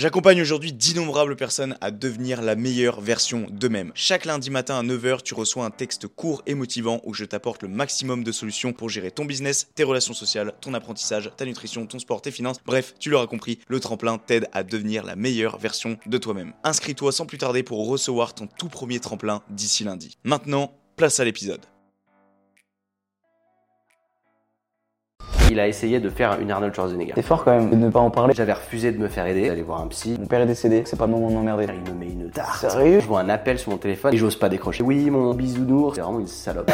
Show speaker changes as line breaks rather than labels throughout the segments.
J'accompagne aujourd'hui d'innombrables personnes à devenir la meilleure version d'eux-mêmes. Chaque lundi matin à 9h, tu reçois un texte court et motivant où je t'apporte le maximum de solutions pour gérer ton business, tes relations sociales, ton apprentissage, ta nutrition, ton sport, tes finances. Bref, tu l'auras compris, le tremplin t'aide à devenir la meilleure version de toi-même. Inscris-toi sans plus tarder pour recevoir ton tout premier tremplin d'ici lundi. Maintenant, place à l'épisode.
Il a essayé de faire une Arnold Schwarzenegger.
C'est fort quand même de ne pas en parler.
J'avais refusé de me faire aider, d'aller voir un psy.
Mon père est décédé, c'est pas le moment de m'emmerder.
Il me met une tarte.
Sérieux
Je vois un appel sur mon téléphone et j'ose pas décrocher. Oui, mon bisounours, c'est vraiment une salope.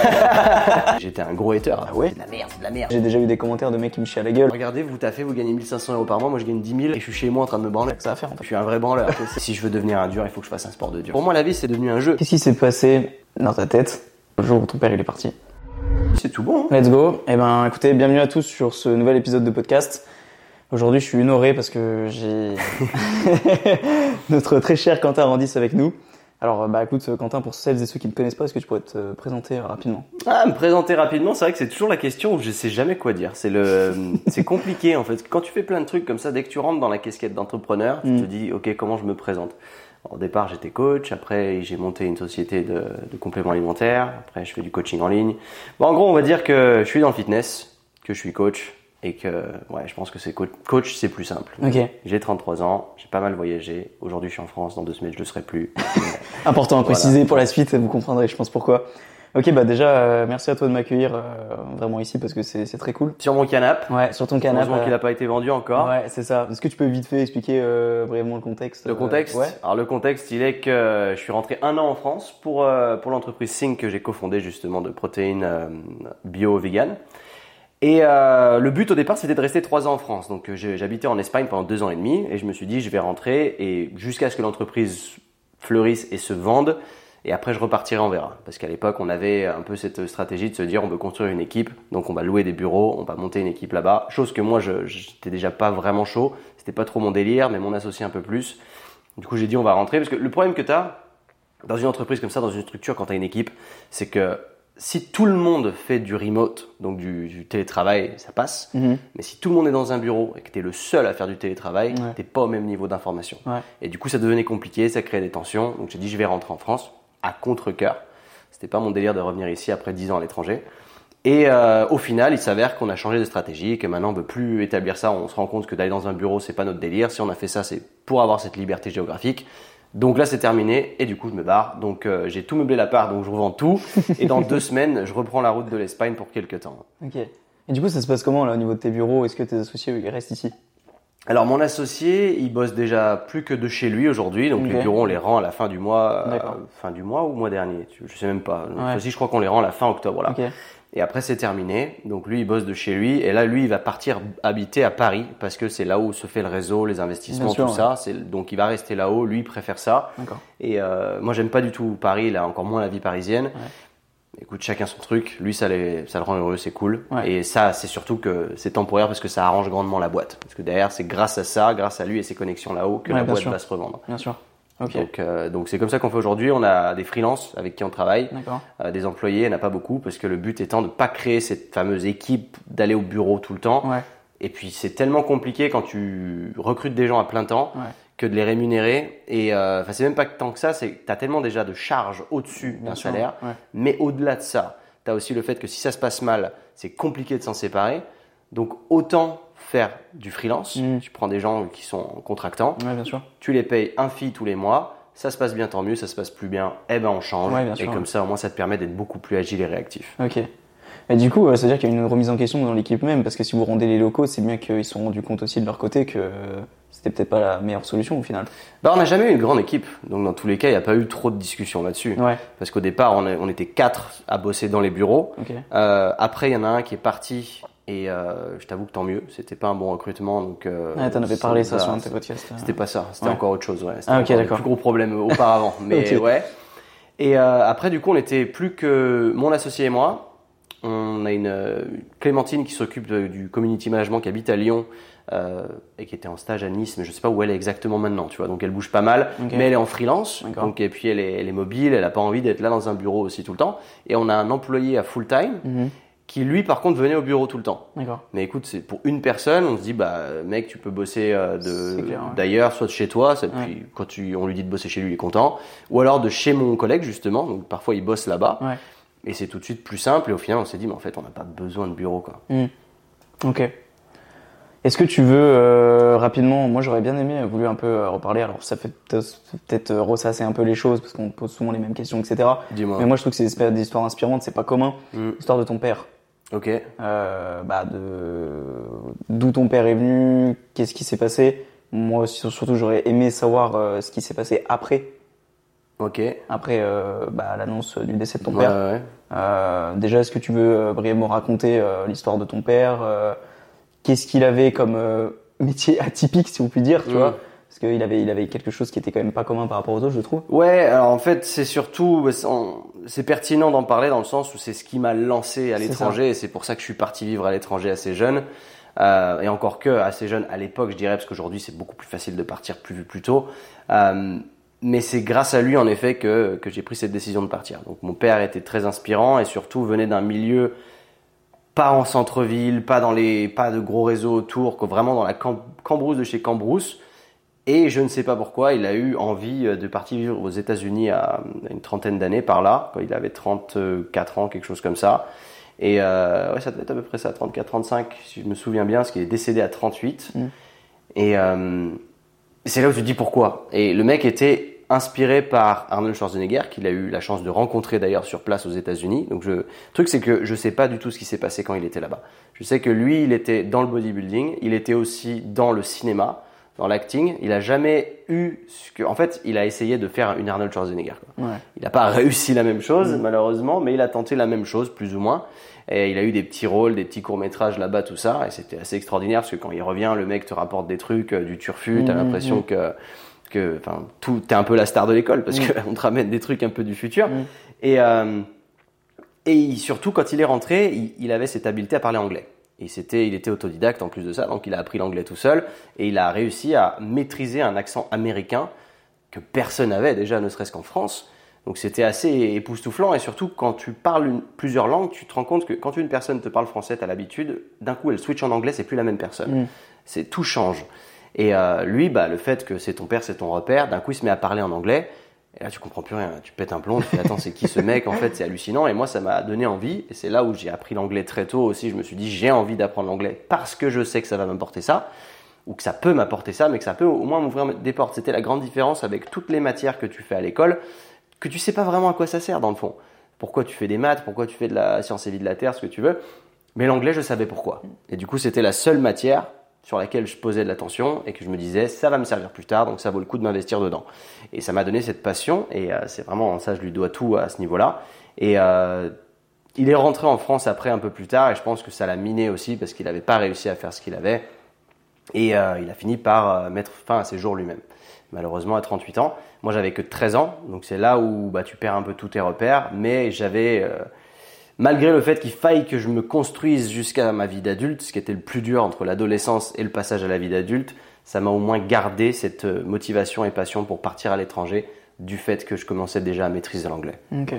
J'étais un gros hater. Ah
ouais
C'est de la merde, c'est de la merde.
J'ai déjà eu des commentaires de mecs qui me chient à la gueule.
Regardez, vous taffez, vous gagnez 1500 euros par mois, moi je gagne 10 000 et je suis chez moi en train de me branler.
Ça va faire en
Je suis un vrai branleur. si je veux devenir un dur, il faut que je fasse un sport de dur. Pour moi, la vie, c'est devenu un jeu.
Qu'est-ce qui s'est passé dans ta tête le jour où ton père il est parti
C'est tout bon. hein.
Let's go. Eh ben écoutez, bienvenue à tous sur ce nouvel épisode de podcast. Aujourd'hui, je suis honoré parce que j'ai notre très cher Quentin Randis avec nous. Alors, bah écoute, Quentin, pour celles et ceux qui ne connaissent pas, est-ce que tu pourrais te présenter rapidement?
Ah, me présenter rapidement, c'est vrai que c'est toujours la question où je sais jamais quoi dire. C'est le, c'est compliqué en fait. Quand tu fais plein de trucs comme ça, dès que tu rentres dans la casquette d'entrepreneur, tu
Mm.
te dis, ok, comment je me présente? Au départ, j'étais coach. Après, j'ai monté une société de, de compléments alimentaires. Après, je fais du coaching en ligne. Bon, en gros, on va dire que je suis dans le fitness, que je suis coach et que, ouais, je pense que c'est co- coach, c'est plus simple.
Ok.
J'ai 33 ans, j'ai pas mal voyagé. Aujourd'hui, je suis en France. Dans deux semaines, je le serai plus.
Important à
Voilà.
préciser pour la suite, vous comprendrez, je pense pourquoi. Ok, bah déjà, euh, merci à toi de m'accueillir euh, vraiment ici parce que c'est c'est très cool.
Sur mon canapé.
Ouais, sur ton canapé.
Heureusement qu'il n'a pas été vendu encore.
Ouais, c'est ça. Est-ce que tu peux vite fait expliquer euh, brièvement le contexte
Le
euh,
contexte
Ouais.
Alors le contexte, il est que je suis rentré un an en France pour, euh, pour l'entreprise Sync que j'ai cofondée justement de protéines euh, bio-vegan. Et euh, le but au départ, c'était de rester trois ans en France. Donc euh, j'ai- j'habitais en Espagne pendant deux ans et demi et je me suis dit, je vais rentrer et jusqu'à ce que l'entreprise fleurisse et se vende. Et après, je repartirai, on verra. Parce qu'à l'époque, on avait un peu cette stratégie de se dire, on veut construire une équipe, donc on va louer des bureaux, on va monter une équipe là-bas. Chose que moi, j'étais déjà pas vraiment chaud. C'était pas trop mon délire, mais mon associé un peu plus. Du coup, j'ai dit, on va rentrer. Parce que le problème que tu as dans une entreprise comme ça, dans une structure, quand tu as une équipe, c'est que si tout le monde fait du remote, donc du, du télétravail, ça passe.
Mhm.
Mais si tout le monde est dans un bureau et que tu es le seul à faire du télétravail,
Ouais.
t'es pas au même niveau d'information.
Ouais.
Et du coup, ça devenait compliqué, ça créait des tensions. Donc j'ai dit, je vais rentrer en France à contre-cœur. C'était pas mon délire de revenir ici après 10 ans à l'étranger. Et euh, au final, il s'avère qu'on a changé de stratégie que maintenant on ne veut plus établir ça. On se rend compte que d'aller dans un bureau, c'est pas notre délire. Si on a fait ça, c'est pour avoir cette liberté géographique. Donc là, c'est terminé et du coup, je me barre. Donc euh, j'ai tout meublé la part, donc je revends tout. Et dans deux semaines, je reprends la route de l'Espagne pour quelques temps.
Ok. Et du coup, ça se passe comment là au niveau de tes bureaux? Est-ce que tes associés restent ici?
Alors mon associé, il bosse déjà plus que de chez lui aujourd'hui, donc
Ok.
les bureaux on les rend à la fin du mois, euh, fin du mois ou mois dernier, je sais même pas. Donc,
Ouais.
je crois qu'on les rend à la fin octobre là. Et après c'est terminé, donc lui il bosse de chez lui et là lui il va partir habiter à Paris parce que c'est là où se fait le réseau, les investissements,
sûr,
tout ça. C'est donc il va rester là-haut, lui il préfère ça. Et euh, moi j'aime pas du tout Paris, il a encore moins la vie parisienne. Écoute, chacun son truc. Lui, ça, les- ça le rend heureux, c'est cool.
Ouais.
Et ça, c'est surtout que c'est temporaire parce que ça arrange grandement la boîte. Parce que derrière, c'est grâce à ça, grâce à lui et ses connexions là-haut que
Ouais,
la boîte
sûr.
va se revendre.
Bien sûr. Ok.
Donc, euh, donc c'est comme ça qu'on fait aujourd'hui. On a des freelances avec qui on travaille, euh, des employés, il n'y en a pas beaucoup parce que le but étant de pas créer cette fameuse équipe, d'aller au bureau tout le temps.
Ouais.
Et puis c'est tellement compliqué quand tu recrutes des gens à plein temps. Que de les rémunérer. Et euh, enfin, c'est même pas tant que ça, c'est que tu as tellement déjà de charges au-dessus d'un salaire.
Ouais.
Mais au-delà de ça, tu as aussi le fait que si ça se passe mal, c'est compliqué de s'en séparer. Donc autant faire du freelance.
Mm.
Tu prends des gens qui sont contractants,
Ouais, bien sûr.
tu les payes un fee tous les mois. Ça se passe bien, tant mieux. Ça se passe plus bien, eh ben on change.
Ouais, bien
et comme ça, au moins, ça te permet d'être beaucoup plus agile et réactif.
Ok. Et du coup, euh, ça veut dire qu'il y a une remise en question dans l'équipe même, parce que si vous rendez les locaux, c'est bien qu'ils se sont rendus compte aussi de leur côté que c'était peut-être pas la meilleure solution au final.
Bah, on n'a jamais eu une grande équipe. Donc, dans tous les cas, il n'y a pas eu trop de discussions là-dessus.
Ouais.
Parce qu'au départ, on, était quatre à bosser dans les bureaux.
Ok.
Euh, après, il y en a un qui est parti. Et euh, je t'avoue que tant mieux. C'était pas un bon recrutement. Donc, euh,
Ouais, t'en avais parlé ça
a-
sur un de tes podcasts. euh.
C'était pas ça. C'était
Ouais.
encore autre chose. Ouais. C'était
Ah, ok,
des
d'accord.
plus gros problèmes auparavant. Mais ouais. Et euh, après, du coup, on était plus que mon associé et moi. On a une euh, Clémentine qui s'occupe du community management qui habite à Lyon euh, et qui était en stage à Nice, mais je sais pas où elle est exactement maintenant, tu vois. Donc elle bouge pas mal, mais elle est en freelance. Donc et puis elle est, elle est mobile, elle a pas envie d'être là dans un bureau aussi tout le temps. Et on a un employé à full time.
Mhm.
qui lui par contre venait au bureau tout le temps. Mais écoute, c'est pour une personne, on se dit bah mec, tu peux bosser euh,
ouais.
d'ailleurs, soit de chez toi, ça,
Ouais.
puis quand tu, on lui dit de bosser chez lui, il est content, ou alors de chez mon collègue justement. Donc parfois il bosse là-bas,
Ouais.
Et c'est tout de suite plus simple. Et au final, on s'est dit mais en fait, on n'a pas besoin de bureau quoi.
Ok. Est-ce que tu veux euh, rapidement, moi j'aurais bien aimé, voulu un peu euh, reparler, alors ça fait peut-être euh, ressasser un peu les choses parce qu'on pose souvent les mêmes questions, etc.
Dis-moi.
Mais moi je trouve que c'est des espèces d'histoires inspirantes, c'est pas commun.
Mm.
L'histoire de ton père.
Ok.
Euh, bah de d'où ton père est venu, qu'est-ce qui s'est passé. Moi aussi, surtout j'aurais aimé savoir euh, ce qui s'est passé après,
Ok.
Après euh, bah, l'annonce du décès de ton
ouais,
père.
ouais.
Euh, déjà, est-ce que tu veux euh, brièvement raconter euh, l'histoire de ton père Qu'est-ce qu'il avait comme métier atypique, si on peut dire, tu
Mm.
vois? Parce qu'il avait, il avait quelque chose qui était quand même pas commun par rapport aux autres, je trouve.
Ouais, alors en fait, c'est surtout, c'est pertinent d'en parler dans le sens où c'est ce qui m'a lancé à l'étranger et c'est pour ça que je suis parti vivre à l'étranger assez jeune. Euh, et encore que assez jeune à l'époque, je dirais, parce qu'aujourd'hui c'est beaucoup plus facile de partir plus plus tôt. Euh, mais c'est grâce à lui en effet que, que j'ai pris cette décision de partir. Donc mon père était très inspirant et surtout venait d'un milieu pas en centre-ville, pas dans les, pas de gros réseaux autour, vraiment dans la Cam- Cambrousse de chez Cambrousse. Et je ne sais pas pourquoi, il a eu envie euh, de partir vivre aux États-Unis à une trentaine d'années par là, quand il avait 34 ans, quelque chose comme ça. Et euh, ouais, ça devait être à peu près ça, 34-35, si je me souviens bien, parce qu'il est décédé à 38.
Mm.
Et euh, c'est là où je te dis pourquoi. Et le mec était inspiré par Arnold Schwarzenegger, qu'il a eu la chance de rencontrer d'ailleurs sur place aux États-Unis. Donc je, le truc c'est que je sais pas du tout ce qui s'est passé quand il était là-bas. Je sais que lui, il était dans le bodybuilding, il était aussi dans le cinéma, dans l'acting. Il a jamais eu ce que, en fait, il a essayé de faire une Arnold Schwarzenegger. quoi.
Ouais.
Il n'a pas réussi la même chose,
Mm.
malheureusement, mais il a tenté la même chose, plus ou moins. Et il a eu des petits rôles, des petits courts-métrages là-bas, tout ça. Et c'était assez extraordinaire parce que quand il revient, le mec te rapporte des trucs, euh, du turfu, t'as
Mm,
l'impression
mm.
que, que, enfin, tout, t'es un peu la star de l'école parce
Mm.
qu'on te ramène des trucs un peu du futur. Et, euh, et surtout, quand il est rentré, il, il avait cette habileté à parler anglais. Et c'était, il était autodidacte en plus de ça, donc il a appris l'anglais tout seul et il a réussi à maîtriser un accent américain que personne n'avait déjà, ne serait-ce qu'en France. Donc c'était assez époustouflant et surtout quand tu parles une- plusieurs langues, tu te rends compte que quand une personne te parle français, tu as l'habitude, d'un coup elle switch en anglais, c'est plus la même personne.
Mm.
C'est tout change. Et euh, lui, bah, le fait que c'est ton père, c'est ton repère, d'un coup il se met à parler en anglais. Et là, tu comprends plus rien. Tu pètes un plomb. Tu fais, attends, c'est qui ce mec? En fait, c'est hallucinant. Et moi, ça m'a donné envie. Et c'est là où j'ai appris l'anglais très tôt aussi. Je me suis dit, j'ai envie d'apprendre l'anglais parce que je sais que ça va m'apporter ça. Ou que ça peut m'apporter ça, mais que ça peut au moins m'ouvrir des portes. C'était la grande différence avec toutes les matières que tu fais à l'école, que tu sais pas vraiment à quoi ça sert dans le fond. Pourquoi tu fais des maths, pourquoi tu fais de la science et vie de la Terre, ce que tu veux. Mais l'anglais, je savais pourquoi. Et du coup, c'était la seule matière sur laquelle je posais de l'attention et que je me disais, ça va me servir plus tard, donc ça vaut le coup de m'investir dedans. Et ça m'a donné cette passion, et euh, c'est vraiment ça, je lui dois tout à ce niveau-là. Et euh, il est rentré en France après un peu plus tard, et je pense que ça l'a miné aussi parce qu'il n'avait pas réussi à faire ce qu'il avait. Et euh, il a fini par mettre fin à ses jours lui-même. Malheureusement, à 38 ans. Moi, j'avais que 13 ans, donc c'est là où bah, tu perds un peu tous tes repères. Mais j'avais, euh, malgré le fait qu'il faille que je me construise jusqu'à ma vie d'adulte, ce qui était le plus dur entre l'adolescence et le passage à la vie d'adulte, ça m'a au moins gardé cette euh, motivation et passion pour partir à l'étranger du fait que je commençais déjà à maîtriser l'anglais.
Ok.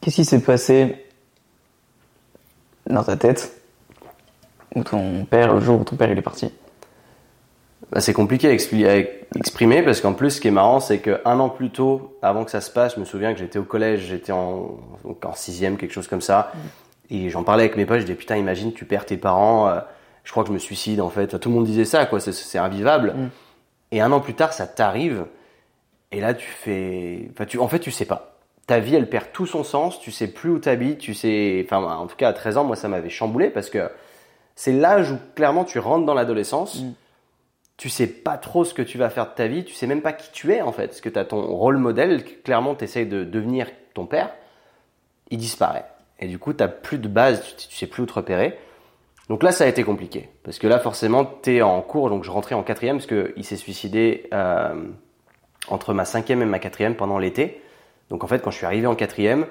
Qu'est-ce qui s'est passé dans ta tête où ton père, le jour où ton père est parti?
Bah, c'est compliqué à, exprimer parce qu'en plus, ce qui est marrant, c'est qu'un an plus tôt, avant que ça se passe, je me souviens que j'étais au collège, j'étais en, en sixième, quelque chose comme ça. Et j'en parlais avec mes potes, je disais putain, imagine, tu perds tes parents, euh, je crois que je me suicide en fait. Tout le monde disait ça, quoi, c'est- c'est invivable.
Mm.
Et un an plus tard, ça t'arrive. Et là, tu fais. Enfin, tu... En fait, tu sais pas. Ta vie, elle perd tout son sens, tu sais plus où t'habites, tu sais. Enfin, en tout cas, à 13 ans, moi, ça m'avait chamboulé parce que c'est l'âge où clairement tu rentres dans l'adolescence.
Mm.
Tu sais pas trop ce que tu vas faire de ta vie, tu sais même pas qui tu es en fait. Parce que tu as ton rôle modèle, clairement, tu essayes de devenir ton père, il disparaît. Et du coup, tu plus de base, tu, tu sais plus où te repérer. Donc là, ça a été compliqué. Parce que là, forcément, tu es en cours. Donc je rentrais en quatrième parce qu'il s'est suicidé euh, entre ma cinquième et ma quatrième pendant l'été. Donc en fait, quand je suis arrivé en quatrième,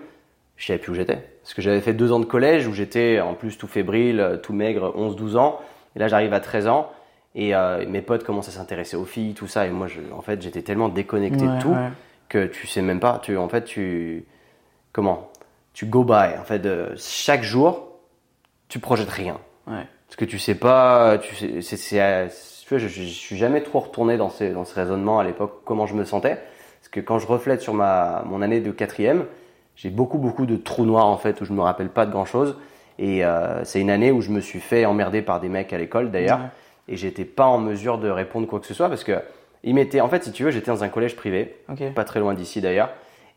je savais plus où j'étais. Parce que j'avais fait deux ans de collège où j'étais en plus tout fébrile, tout maigre, 11-12 ans. Et là, j'arrive à 13 ans. Et euh, mes potes commencent à s'intéresser aux filles, tout ça. Et moi, je, en fait, j'étais tellement déconnecté
Ouais,
de tout
ouais.
que tu sais même pas. Tu, en fait, tu. Comment? Tu go by. En fait, de- chaque jour, tu projettes rien.
Ouais.
Parce que tu sais pas, tu sais, euh, tu vois, je, je, je suis jamais trop retourné dans ces, dans ce raisonnement à l'époque, comment je me sentais. Parce que quand je reflète sur ma, mon année de quatrième, j'ai beaucoup, beaucoup de trous noirs en fait, où je me rappelle pas de grand chose. Et euh, c'est une année où je me suis fait emmerder par des mecs à l'école d'ailleurs.
Ouais.
Et j'étais pas en mesure de répondre quoi que ce soit parce que ils m'étaient, en fait, si tu veux, j'étais dans un collège privé, pas très loin d'ici d'ailleurs.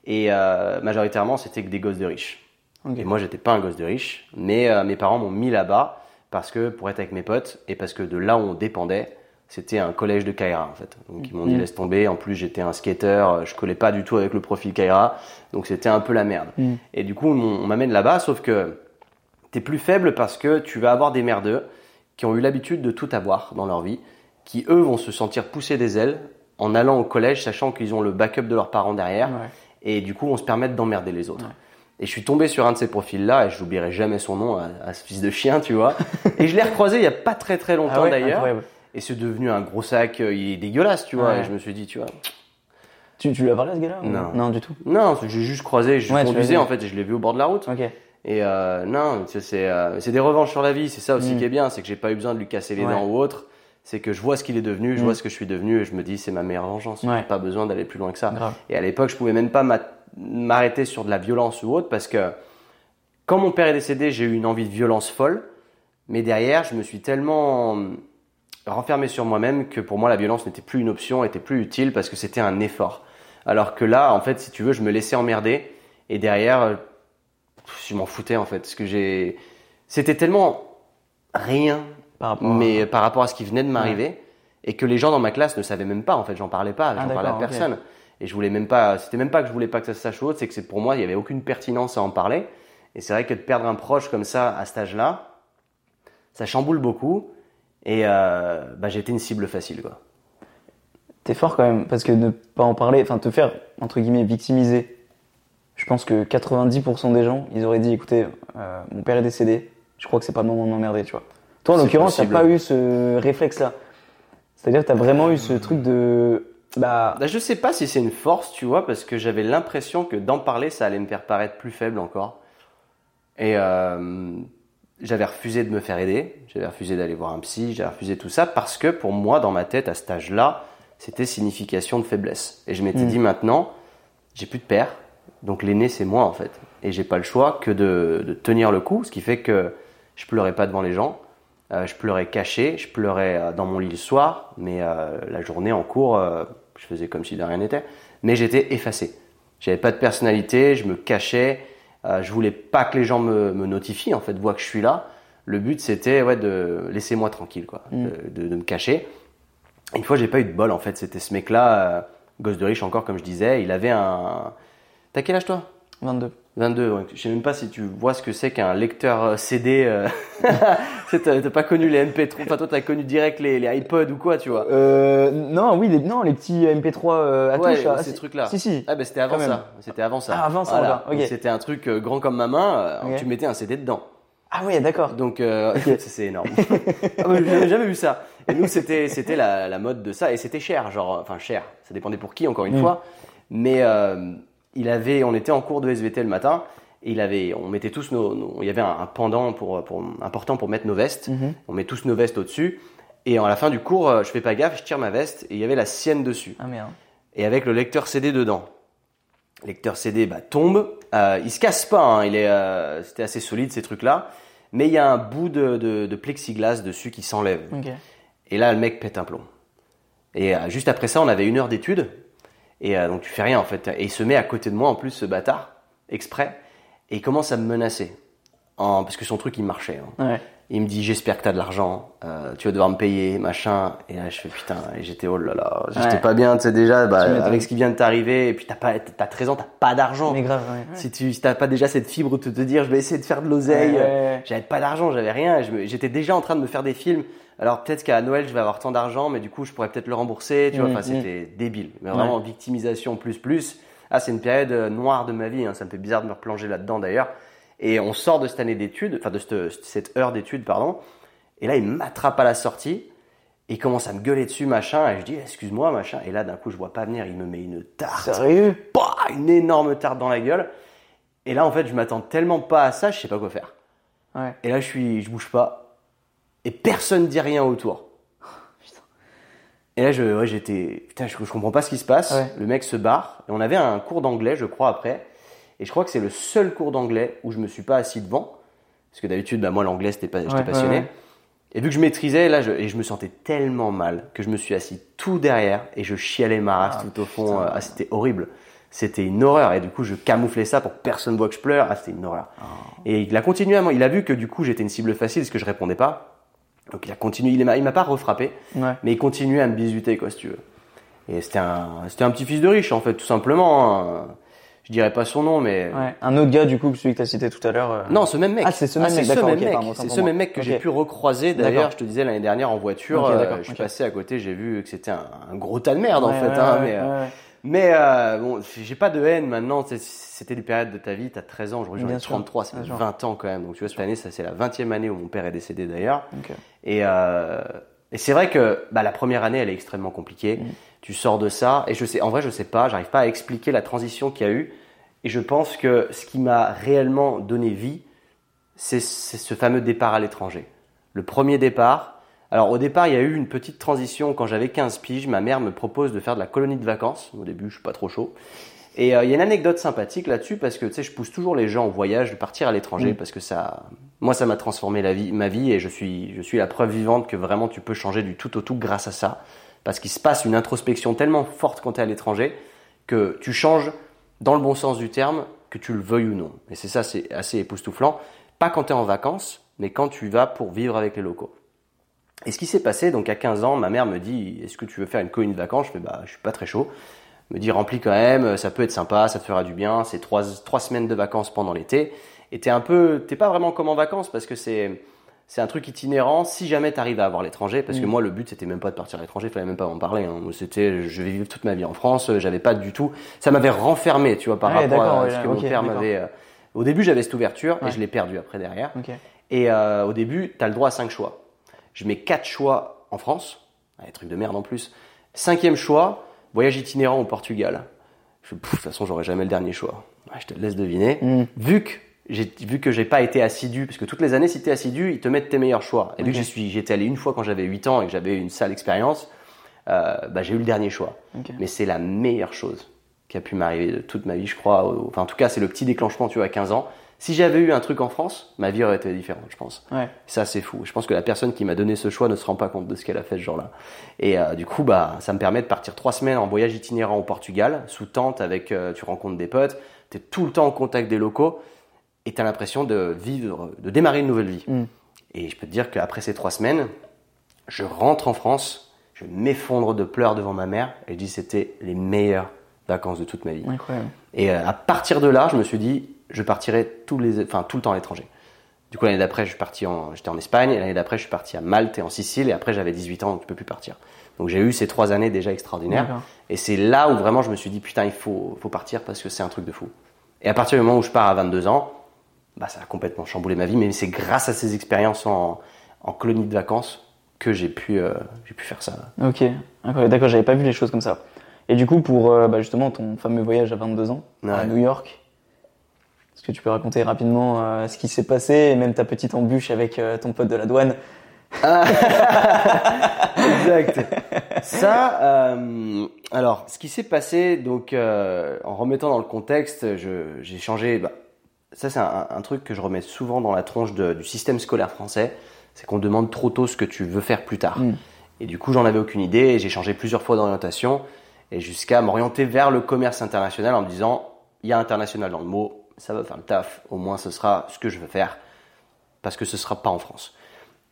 Et euh, majoritairement, c'était que des gosses de riches. Et moi, j'étais pas un gosse de riche, mais euh, mes parents m'ont mis là-bas parce que pour être avec mes potes et parce que de là où on dépendait, c'était un collège de Kaira en fait. Donc ils m'ont dit
Mhm.
laisse tomber. En plus, j'étais un skater, euh, je collais pas du tout avec le profil Kaira, donc c'était un peu la merde.
Mhm.
Et du coup, on, on m'amène là-bas, sauf que t'es plus faible parce que tu vas avoir des merdeux qui ont eu l'habitude de tout avoir dans leur vie, qui eux vont se sentir pousser des ailes en allant au collège, sachant qu'ils ont le backup de leurs parents derrière
Ouais.
et du coup on se permet d'emmerder les autres.
Ouais.
Et je suis tombé sur un de ces profils-là, et je n'oublierai jamais son nom, à, à ce fils de chien, tu vois. et je l'ai recroisé il y a pas très très longtemps
Ah ouais,
d'ailleurs, et c'est devenu un gros sac, euh, il est dégueulasse, tu vois.
Ouais.
Et je me suis dit, tu vois,
Tu, tu lui as parlé à ce gars-là
Non.
Non, du tout.
non, j'ai juste croisé, je
Ouais,
conduisais en fait, et je l'ai vu au bord de la route.
Ok.
Et euh, non, c'est euh, c'est des revanches sur la vie, c'est ça aussi
Mm.
qui est bien, c'est que j'ai pas eu besoin de lui casser les
Ouais.
dents ou autre. C'est que je vois ce qu'il est devenu, je
Mm.
vois ce que je suis devenu, et je me dis c'est ma meilleure vengeance.
Ouais.
J'ai pas besoin d'aller plus loin que ça.
Grave.
Et à l'époque, je pouvais même pas m'a- m'arrêter sur de la violence ou autre parce que quand mon père est décédé, j'ai eu une envie de violence folle. Mais derrière, je me suis tellement renfermé sur moi-même que pour moi, la violence n'était plus une option, était plus utile parce que c'était un effort. Alors que là, en fait, si tu veux, je me laissais emmerder et derrière, je m'en foutais en fait. Parce que j'ai. C'était tellement rien
Par rapport à-
mais par rapport à ce qui venait de m'arriver et que les gens dans ma classe ne savaient même pas en fait j'en parlais pas j'en
Ah,
parlais à personne et je voulais même pas c'était même pas que je voulais pas que ça se sache ou autre c'est que pour moi il y avait aucune pertinence à en parler et c'est vrai que de perdre un proche comme ça à cet âge-là ça chamboule beaucoup et euh, bah, j'étais une cible facile quoi
T'es fort quand même, parce que ne pas en parler, enfin te faire, entre guillemets, victimiser, pense que 90% des gens, ils auraient dit, écoutez, euh, mon père est décédé, je crois que c'est pas le moment de m'emmerder, tu vois. Toi, en l'occurrence, t'as pas eu ce réflexe-là. C'est-à-dire que t'as vraiment eu ce truc de... Bah,
Bah, je sais pas si c'est une force, tu vois, parce que j'avais l'impression que d'en parler, ça allait me faire paraître plus faible encore. Et euh, j'avais refusé de me faire aider, j'avais refusé d'aller voir un psy, j'avais refusé tout ça parce que pour moi, dans ma tête, à cet âge-là, c'était signification de faiblesse. Et je m'étais
Mm.
dit maintenant, j'ai plus de père, donc l'aîné c'est moi en fait. Et j'ai pas le choix que de, de tenir le coup, ce qui fait que je pleurais pas devant les gens, euh, je pleurais caché, je pleurais euh, dans mon lit le soir, mais euh, la journée en cours, euh, je faisais comme si de rien n'était. Mais j'étais effacé. J'avais pas de personnalité, je me cachais, je voulais pas que les gens me, me notifient, en fait, voient que je suis là. Le but c'était ouais, de laisser moi tranquille, quoi,
Mm.
de, de- de me cacher. Une fois, j'ai pas eu de bol, en fait, c'était ce mec-là, gosse de riche encore, comme je disais, il avait un. T'as quel âge toi?
22.
22, ouais. je sais même pas si tu vois ce que c'est qu'un lecteur euh, CD. euh, c'est- T'as pas connu les MP3, enfin toi t'as connu direct les, les iPods ou quoi, tu vois?
Euh, non, oui, les, non, les petces MP3 euh, à
Ouais,
touche,
ces trucs-là.
Si, si.
Ah bah c'était avant ça, c'était avant ça.
Ah, avant ça,
C'était un truc euh, grand comme ma main, euh, tu mettais un CD dedans.
Ah ouais, d'accord.
Donc euh, c'est énorme. ah, J'avais jamais vu ça. Et nous c'était c'était la, la mode de ça et c'était cher, genre enfin cher. Ça dépendait pour qui encore une
Mm.
fois. Mais euh, il avait, on était en cours de SVT le matin. Et il avait, on mettait tous nos, nos- il y avait un, un pendant pour, pour important pour mettre nos vestes.
Mhm.
On met tous nos vestes au-dessus. Et à la fin du cours, euh, je fais pas gaffe, je tire ma veste et il y avait la sienne dessus
Ah merde.
et avec le lecteur CD dedans. Le lecteur CD bah, tombe, euh, il se casse pas, hein, il est, euh, c'était assez solide ces trucs-là, mais il y a un bout de, de, de plexiglas dessus qui s'enlève. Et là, le mec pète un plomb. Et euh, juste après ça, on avait une heure d'études, et euh, donc tu fais rien en fait. Et il se met à côté de moi en plus, ce bâtard, exprès, et il commence à me menacer, en, parce que son truc il marchait. hein.
Ouais.
Il me dit j'espère que t'as de l'argent, euh, tu vas devoir me payer, machin. Et là je fais putain, et j'étais oh là là, j'étais
Ouais.
pas bien, tu sais déjà, bah,
Tu
avec ce qui vient de t'arriver, et puis t'as pas, t'as 13 ans, t'as pas d'argent.
Mais grave, ouais.
Si tu si t'as pas déjà cette fibre de te dire je vais essayer de faire de l'oseille, j'avais pas d'argent, j'avais rien, j'étais déjà en train de me faire des films. Alors peut-être qu'à Noël je vais avoir tant d'argent, mais du coup je pourrais peut-être le rembourser, tu vois.
Mm,
Enfin
mm.
c'était débile, mais vraiment victimisation plus plus. Ah c'est une période euh, noire de ma vie, hein. ça me fait bizarre de me replonger là-dedans d'ailleurs. Et on sort de cette année d'études, enfin de cette, cette heure d'études pardon. Et là il m'attrape à la sortie. Et il commence à me gueuler dessus, machin, et je dis, excuse-moi, machin. Et là, d'un coup, je vois pas venir, il me met une tarte
Sérieux?
Bah, une énorme tarte dans la gueule. Et là, en fait, je m'attends tellement pas à ça, je sais pas quoi faire.
Ouais.
Et là, je suis, je bouge pas. Et personne dit rien autour. Et là, je, ouais, j'étais, putain, je, je comprends pas ce qui se passe.
Ouais.
Le mec se barre. Et on avait un cours d'anglais, je crois, après. Et je crois que c'est le seul cours d'anglais où je me suis pas assis devant. Parce que d'habitude, bah, moi, l'anglais, c'était pas, j'étais passionné. Et vu que je maîtrisais, là, je, et je me sentais tellement mal que je me suis assis tout derrière et je chialais ma race
Ah,
tout au fond. Ah, c'était horrible. C'était une horreur. Et du coup, je camouflais ça pour que personne voit que je pleure. Ah, c'était une horreur.
Oh.
Et il a continué à Il a vu que du coup, j'étais une cible facile parce que je répondais pas. Donc il a continué. Il m'a, pas refrappé,
Ouais.
mais il continuait à me bisuter, quoi, si tu veux. Et c'était un, un petit fils de riche, en fait, tout simplement. hein. Je dirais pas son nom, mais.
Ouais. Un autre gars, du coup, que celui que tu as cité tout à l'heure. euh,
Non, ce même mec.
Ah, c'est ce même mec, d'accord,
C'est ce même mec que j'ai pu recroiser. D'ailleurs, je te disais l'année dernière en voiture, euh, je suis passé à côté, j'ai vu que c'était un, un gros tas de merde en fait. hein, mais euh, mais euh, bon, j'ai pas de haine maintenant. c'est- C'était des périodes de ta vie. T'as 13 ans, aujourd'hui j'en ai
Bien sûr,
33, ça fait
sûr.
20 ans quand même. Donc tu vois, cette année, ça c'est la 20e année où mon père est décédé d'ailleurs. Et, euh, et c'est vrai que bah, la première année, elle est extrêmement compliquée.
Mm.
Tu sors de ça, et je sais, en vrai, je sais pas, j'arrive pas à expliquer la transition qu'il y a eu. Et je pense que ce qui m'a réellement donné vie, c'est c'est ce fameux départ à l'étranger. Le premier départ. Alors au départ, il y a eu une petite transition quand j'avais 15 piges. Ma mère me propose de faire de la colonie de vacances. Au début, je suis pas trop chaud. Et euh, il y a une anecdote sympathique là-dessus parce que tu sais, je pousse toujours les gens au voyage, de partir à l'étranger
Mm.
parce que ça, moi, ça m'a transformé la vie, ma vie et je suis, je suis la preuve vivante que vraiment tu peux changer du tout au tout grâce à ça. Parce qu'il se passe une introspection tellement forte quand tu es à l'étranger que tu changes dans le bon sens du terme, que tu le veuilles ou non. Et c'est ça, c'est assez époustouflant. Pas quand tu es en vacances, mais quand tu vas pour vivre avec les locaux. Et ce qui s'est passé, donc à 15 ans, ma mère me dit Est-ce que tu veux faire une colonie de vacances? Je fais Bah, je suis pas très chaud. Me dit Remplis quand même, ça peut être sympa, ça te fera du bien. C'est trois, trois semaines de vacances pendant l'été. Et t'es un peu, t'es pas vraiment comme en vacances parce que c'est, c'est un truc itinérant si jamais tu arrives à avoir l'étranger. Parce que
Mm.
moi, le but c'était même pas de partir à l'étranger, fallait même pas m'en parler. hein. C'était, je vais vivre toute ma vie en France. euh, J'avais pas du tout, ça m'avait renfermé, tu vois, par
Ouais,
rapport à ce que mon père m'avait. euh, Au début, j'avais cette ouverture
Ouais.
et je l'ai perdue après derrière. Et euh, au début, tu as le droit à 5 choix. Je mets 4 choix en France, des trucs de merde en plus. Cinquième choix, voyage itinérant au Portugal. Je, pouf, de toute façon, j'aurai jamais le dernier choix. Ouais, je te laisse deviner.
Mm.
Vu que j'ai vu que j'ai pas été assidu, parce que toutes les années, si tu es assidu, ils te mettent tes meilleurs choix. Et vu que j'y suis, j'étais allé une fois quand j'avais 8 ans et que j'avais une sale expérience, euh, bah, j'ai eu le dernier choix. Mais c'est la meilleure chose qui a pu m'arriver de toute ma vie, je crois. Enfin, en tout cas, c'est le petit déclenchement, tu vois, à 15 ans. Si j'avais eu un truc en France, ma vie aurait été différente, je pense.
Ouais.
Ça, c'est fou. Je pense que la personne qui m'a donné ce choix ne se rend pas compte de ce qu'elle a fait ce jour-là. Et euh, du coup, bah, ça me permet de partir trois semaines en voyage itinérant au Portugal, sous tente, avec, euh, tu rencontres des potes, tu es tout le temps en contact des locaux, et tu as l'impression de vivre, de démarrer une nouvelle vie.
Mm.
Et je peux te dire qu'après ces trois semaines, je rentre en France, je m'effondre de pleurs devant ma mère, et je dis c'était les meilleures vacances de toute ma vie.
Incroyable.
Et euh, à partir de là, je me suis dit, je partirai tous les, enfin, tout le temps à l'étranger. Du coup, l'année d'après, je suis parti en, j'étais en Espagne, et l'année d'après, je suis parti à Malte et en Sicile, et après, j'avais 18 ans, donc je peux plus partir. Donc, j'ai eu ces trois années déjà extraordinaires. Et c'est là où vraiment je me suis dit, putain, il faut, faut partir parce que c'est un truc de fou. Et à partir du moment où je pars à 22 ans, bah, ça a complètement chamboulé ma vie, mais c'est grâce à ces expériences en, en colonie de vacances que j'ai pu, euh, j'ai pu faire ça.
Ok. D'accord, j'avais pas vu les choses comme ça. Et du coup, pour euh, bah, justement ton fameux voyage à 22 ans à. New York, est-ce que tu peux raconter rapidement euh, ce qui s'est passé et même ta petite embûche avec euh, ton pote de la douane?
Exact. Ça, euh, alors, ce qui s'est passé, donc, en remettant dans le contexte, j'ai changé. Bah, ça, c'est un, un truc que je remets souvent dans la tronche de- du système scolaire français, c'est qu'on demande trop tôt ce que tu veux faire plus tard.
Mm.
Et du coup, j'en avais aucune idée. et J'ai changé plusieurs fois d'orientation et jusqu'à m'orienter vers le commerce international en me disant, il y a international dans le mot, ça va faire le taf. Au moins, ce sera ce que je veux faire parce que ce sera pas en France.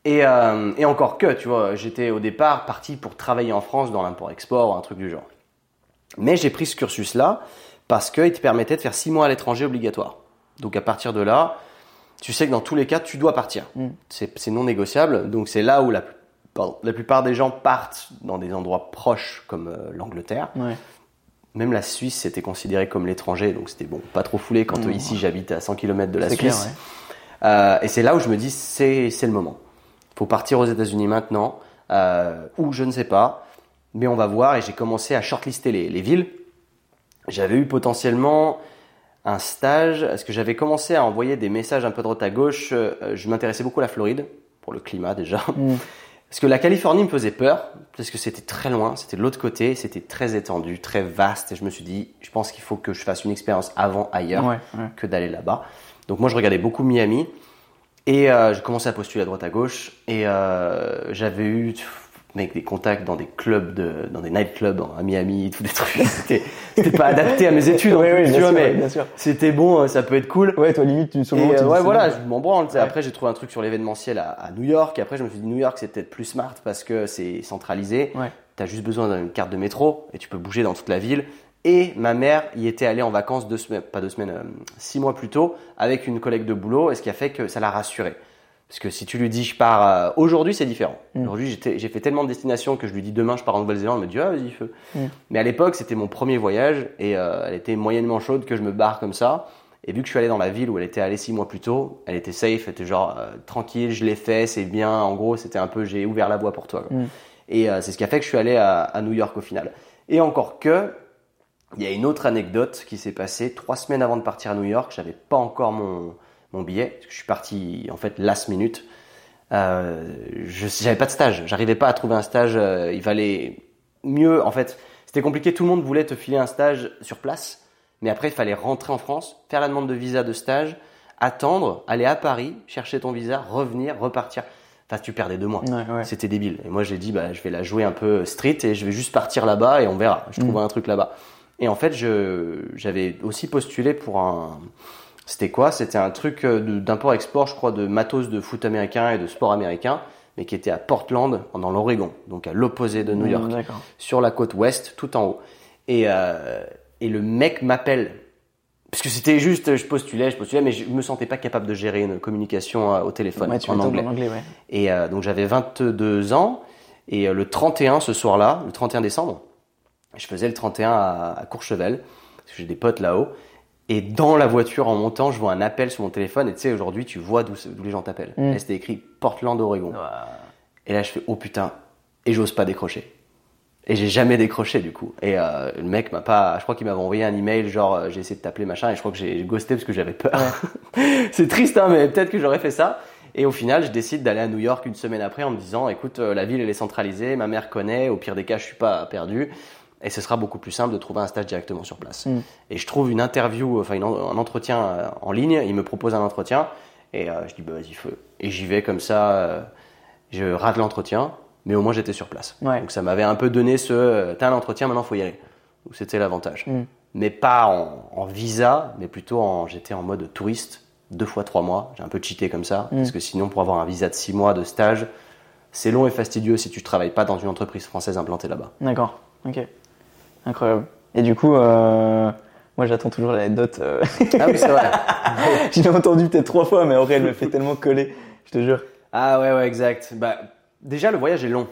Et, euh, et encore que, tu vois, j'étais au départ parti pour travailler en France dans l'import-export ou un truc du genre. Mais j'ai pris ce cursus-là parce qu'il te permettait de faire six mois à l'étranger obligatoire. Donc à partir de là, tu sais que dans tous les cas, tu dois partir.
Mm.
C'est c'est non négociable. Donc c'est là où la, pardon, la plupart des gens partent dans des endroits proches comme euh, l'Angleterre.
Ouais.
Même la Suisse, c'était considéré comme l'étranger. Donc c'était bon, pas trop foulé quand ici j'habite à 100 km de la Suisse.
clair, ouais.
Euh, et c'est là où je me dis, c'est le moment. faut partir aux États-Unis maintenant, euh, ou je ne sais pas, mais on va voir. Et j'ai commencé à shortlister les, les villes. J'avais eu potentiellement un stage, parce que j'avais commencé à envoyer des messages un peu de droite à gauche. euh, je m'intéressais beaucoup à la Floride, pour le climat déjà.
Mm.
Parce que la Californie me faisait peur, parce que c'était très loin, c'était de l'autre côté, c'était très étendu, très vaste. Et je me suis dit, je pense qu'il faut que je fasse une expérience avant ailleurs
Ouais, ouais.
que d'aller là-bas. Donc moi, je regardais beaucoup Miami. Et euh, j'ai commencé à postuler à droite à gauche. Et euh, j'avais eu mec, des contacts dans des clubs, de, dans des nightclubs à Miami, tous des trucs. C'était c'était pas adapté à mes études, plus,
ouais,
tu vois,
sûr,
mais
sûr.
c'était bon, euh, ça peut être cool.
Ouais, toi, limite, tu, tu
euh, ouais, voilà, je m'en branle.
Ouais.
Après, j'ai trouvé un truc sur l'événementiel à, à New York. Et après, je me suis dit, New York, c'est peut-être plus smart parce que c'est centralisé.
Ouais.
Tu as juste besoin d'une carte de métro et tu peux bouger dans toute la ville. Et ma mère y était allée en vacances deux semaines, pas deux semaines, euh, six mois plus tôt, avec une collègue de boulot, et ce qui a fait que ça l'a rassurée. Parce que si tu lui dis je pars euh, aujourd'hui, c'est différent.
Mm.
Aujourd'hui, j'ai fait tellement de destinations que je lui dis demain je pars en Nouvelle-Zélande, elle me dit ah vas-y feu.
Mm.
Mais à l'époque, c'était mon premier voyage et euh, elle était moyennement chaude que je me barre comme ça. Et vu que je suis allé dans la ville où elle était allée six mois plus tôt, elle était safe, elle était genre euh, tranquille, je l'ai fait, c'est bien. En gros, c'était un peu j'ai ouvert la voie pour toi. quoi.
Mm.
Et c'est ce qui a fait que je suis allé à, à New York au final. Et encore que, il y a une autre anecdote qui s'est passée trois semaines avant de partir à New York. J'avais pas encore mon, mon billet. parce que Je suis parti en fait last minute. Euh, je j'avais pas de stage. J'arrivais pas à trouver un stage. euh, il valait mieux. En fait, c'était compliqué. Tout le monde voulait te filer un stage sur place, mais après il fallait rentrer en France, faire la demande de visa de stage, attendre, aller à Paris, chercher ton visa, revenir, repartir. Enfin, tu perdais deux mois.
Ouais, ouais.
C'était débile. Et moi, j'ai dit, bah, je vais la jouer un peu street et je vais juste partir là-bas et on verra. Je trouverai un truc là-bas. Et en fait, j'avais aussi postulé pour un, c'était quoi? C'était un truc euh, d'import-export, je crois, de matos de foot américain et de sport américain, mais qui était à Portland, dans l'Oregon. Donc à l'opposé de New
Mm,
York sur la côte ouest, tout en haut. Et, euh, et le mec m'appelle. Parce que c'était juste, je postulais, je postulais, mais je me sentais pas capable de gérer une communication euh, au téléphone
Ouais, tu
en anglais.
En anglais, ouais.
Et euh, donc j'avais 22 ans. Et le 31, ce soir-là, le 31 décembre, je faisais le 31 à, à Courchevel, parce que j'ai des potes là-haut. Et dans la voiture, en montant, je vois un appel sur mon téléphone. Et tu sais, aujourd'hui, tu vois d'où les gens t'appellent.
Mm.
Et c'était écrit Portland, Oregon. Et là, je fais oh putain, et j'ose pas décrocher. Et j'ai jamais décroché du coup. Et euh, le mec m'a pas, je crois qu'il m'avait envoyé un email genre euh, j'ai essayé de t'appeler machin et je crois que j'ai ghosté parce que j'avais peur. c'est triste hein, mais peut-être que j'aurais fait ça. Et au final, je décide d'aller à New York une semaine après en me disant écoute, euh, la ville elle est centralisée, ma mère connaît, au pire des cas je suis pas perdu. Et ce sera beaucoup plus simple de trouver un stage directement sur place.
Mm.
Et je trouve une interview, enfin une un entretien euh, en ligne. Il me propose un entretien et euh, je dis bah vas-y feu. Et j'y vais comme ça. euh, je rate l'entretien, mais au moins j'étais sur place.
Ouais.
Donc ça m'avait un peu donné ce euh, t'as un entretien, maintenant faut y aller. C'était l'avantage.
Mm.
Mais pas en, en visa, mais plutôt en j'étais en mode touriste, deux fois trois mois. J'ai un peu cheaté comme ça,
Mm.
parce que sinon pour avoir un visa de six mois de stage, c'est long et fastidieux si tu travailles pas dans une entreprise française implantée là-bas.
D'accord. Ok. Incroyable. Et du coup, euh, moi, j'attends toujours l'anecdote. euh,
Ah oui c'est vrai.
je l'ai entendu peut-être trois fois, mais en vrai, elle me fait tellement coller. Je te jure.
Ah ouais, ouais, exact. Bah, déjà, le voyage est long.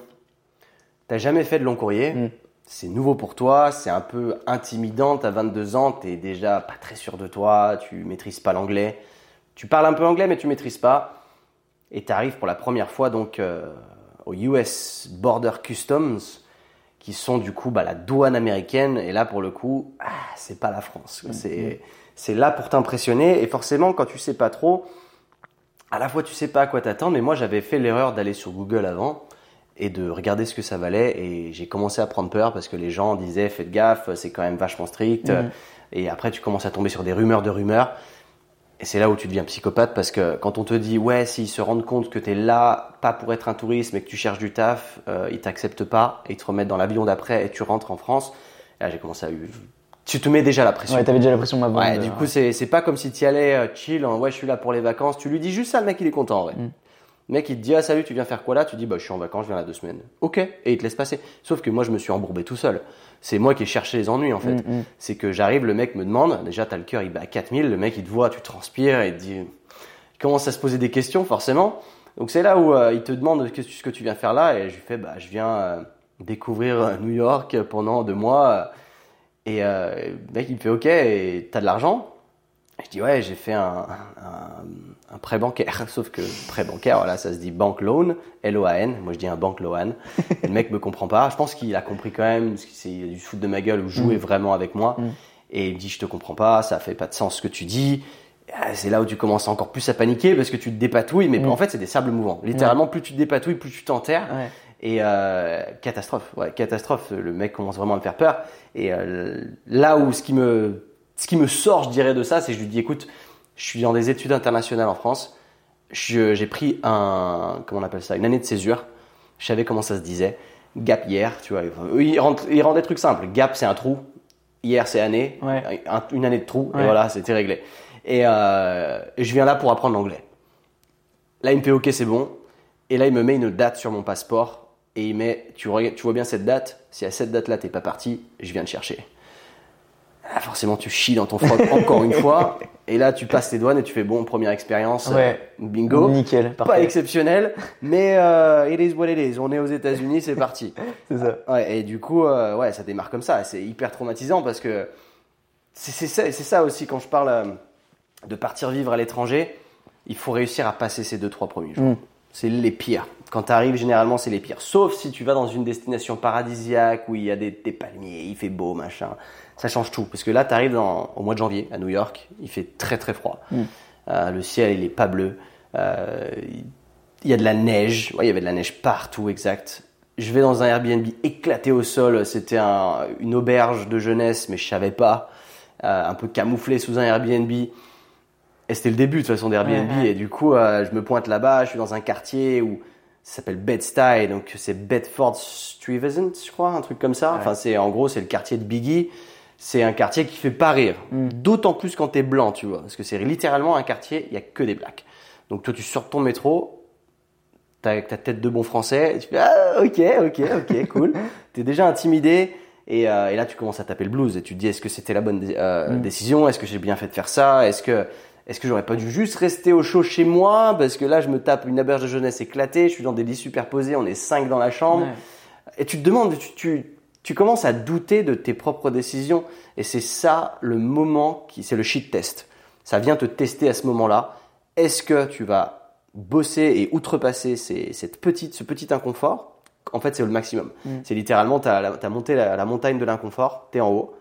T'as jamais fait de long courrier.
Mm.
C'est nouveau pour toi, c'est un peu intimidant. T'as 22 ans, t'es déjà pas très sûr de toi, tu maîtrises pas l'anglais. Tu parles un peu anglais, mais tu maîtrises pas. Et t'arrives pour la première fois donc euh, au US Border Customs, qui sont du coup bah, la douane américaine. Et là, pour le coup, ah, c'est pas la France. C'est c'est là pour t'impressionner. Et forcément, quand tu sais pas trop, à la fois tu sais pas à quoi t'attendre, mais moi j'avais fait l'erreur d'aller sur Google avant et de regarder ce que ça valait et j'ai commencé à prendre peur parce que les gens disaient faites gaffe, c'est quand même vachement strict
Mhm.
et après tu commences à tomber sur des rumeurs de rumeurs et c'est là où tu deviens psychopathe parce que quand on te dit ouais s'ils se rendent compte que tu es là pas pour être un touriste mais que tu cherches du taf, euh, ils t'acceptent pas et ils te remettent dans l'avion d'après et tu rentres en France. Et là j'ai commencé à tu te mets déjà la pression.
Ouais, t'avais déjà l'impression avant.
Ouais,
de-
du coup, c'est c'est pas comme si tu y allais euh, chill, en, ouais, je suis là pour les vacances. Tu lui dis juste ça, le mec, il est content, en vrai.
Mm.
Le mec, il te dit, ah, salut, tu viens faire quoi là? Tu dis, bah, je suis en vacances, je viens là deux semaines. Ok, et il te laisse passer. Sauf que moi, je me suis embourbé tout seul. C'est moi qui ai cherché les ennuis, en fait.
Mm, mm.
C'est que j'arrive, le mec me demande, déjà, t'as le cœur, il bat à 4000, le mec, il te voit, tu transpires, et il te dit, il commence à se poser des questions, forcément. Donc, c'est là où euh, il te demande qu'est-ce que- ce que tu viens faire là, et je lui fais, bah, je viens euh, découvrir euh, New York pendant deux mois. Et euh, le mec, il me fait OK, t'as de l'argent? Je dis ouais, j'ai fait un, un, un prêt bancaire. Sauf que prêt bancaire, voilà, ça se dit bank loan, L-O-A-N. Moi, je dis un bank loan. Et le mec me comprend pas. Je pense qu'il a compris quand même, parce qu'il a dû se foutre de ma gueule ou jouer vraiment avec moi.
Mm.
Et il me dit, je te comprends pas, ça fait pas de sens ce que tu dis. Ah, C'est là où tu commences encore plus à paniquer parce que tu te dépatouilles, mais
Mm.
en fait, c'est des sables mouvants. Littéralement, plus tu te dépatouilles, plus tu t'enterres.
Ouais.
Et euh, catastrophe, ouais, catastrophe. Le mec commence vraiment à me faire peur. Et euh, là où ce qui me, ce qui me sort, je dirais, de ça, c'est que je lui dis, écoute, je suis dans des études internationales en France. J'ai pris un, comment on appelle ça, une année de césure. Je savais comment ça se disait. Gap hier, tu vois. Ils rendent, ils rendent des trucs simples. Gap, c'est un trou. Hier, c'est année.
Ouais.
Une année de trou. Et voilà, c'était réglé. Et euh, je viens là pour apprendre l'anglais. Là, il me fait OK, c'est bon. Et là, il me met une date sur mon passeport. Et il met, tu, tu vois bien cette date? Si à cette date-là, t'es pas parti, je viens te chercher. Ah, forcément, tu chies dans ton froc encore une fois. Et là, tu passes tes douanes et tu fais bon, première expérience.
Ouais.
euh, bingo.
Nickel,
Pas exceptionnel, mais euh, it is what it is. On est aux États-Unis, c'est parti.
C'est ça.
Ouais, et du coup, euh, ouais, ça démarre comme ça. C'est hyper traumatisant parce que c'est c'est ça, c'est ça aussi quand je parle euh, de partir vivre à l'étranger. Il faut réussir à passer ces deux trois premiers jours.
Mm.
C'est les pires. Quand tu arrives, généralement, c'est les pires. Sauf si tu vas dans une destination paradisiaque où il y a des, des palmiers, il fait beau, machin. Ça change tout. Parce que là, tu arrives au mois de janvier à New York, il fait très très froid.
Mm.
Euh, le ciel, il est pas bleu. Euh, il y a de la neige. Ouais, il y avait de la neige partout, exact. Je vais dans un Airbnb éclaté au sol. C'était un- une auberge de jeunesse, mais je savais pas. Euh, un peu camouflé sous un Airbnb. Et c'était le début de toute façon d'Airbnb. Et du coup, je me pointe là-bas. Je suis dans un quartier où ça s'appelle Bed-Stuy. Donc c'est Bedford Stuyvesant, je crois, un truc comme ça.
Ouais.
Enfin, c'est en gros, c'est le quartier de Biggie. C'est un quartier qui fait pas rire.
Mm.
D'autant plus quand t'es blanc, tu vois. Parce que c'est littéralement un quartier, il y a que des blacks. Donc toi, tu sors de ton métro, t'as avec ta tête de bon français, et tu fais ah ok ok ok cool. T'es déjà intimidé et, euh, et là tu commences à taper le blues et tu te dis est-ce que c'était la bonne dé- euh,
Mm.
décision, est-ce que j'ai bien fait de faire ça, est-ce que est-ce que j'aurais pas dû juste rester au chaud chez moi? Parce que là je me tape une auberge de jeunesse éclatée, je suis dans des lits superposés, on est cinq dans la chambre
Ouais.
et tu te demandes, tu, tu, tu commences à douter de tes propres décisions. Et c'est ça le moment qui, c'est le shit test. Ça vient te tester à ce moment-là. Est-ce que tu vas bosser et outrepasser ces- cette petite, ce petit inconfort? En fait, c'est le maximum.
Mm.
C'est littéralement, tu as, monté la, la montagne de l'inconfort, tu es en haut.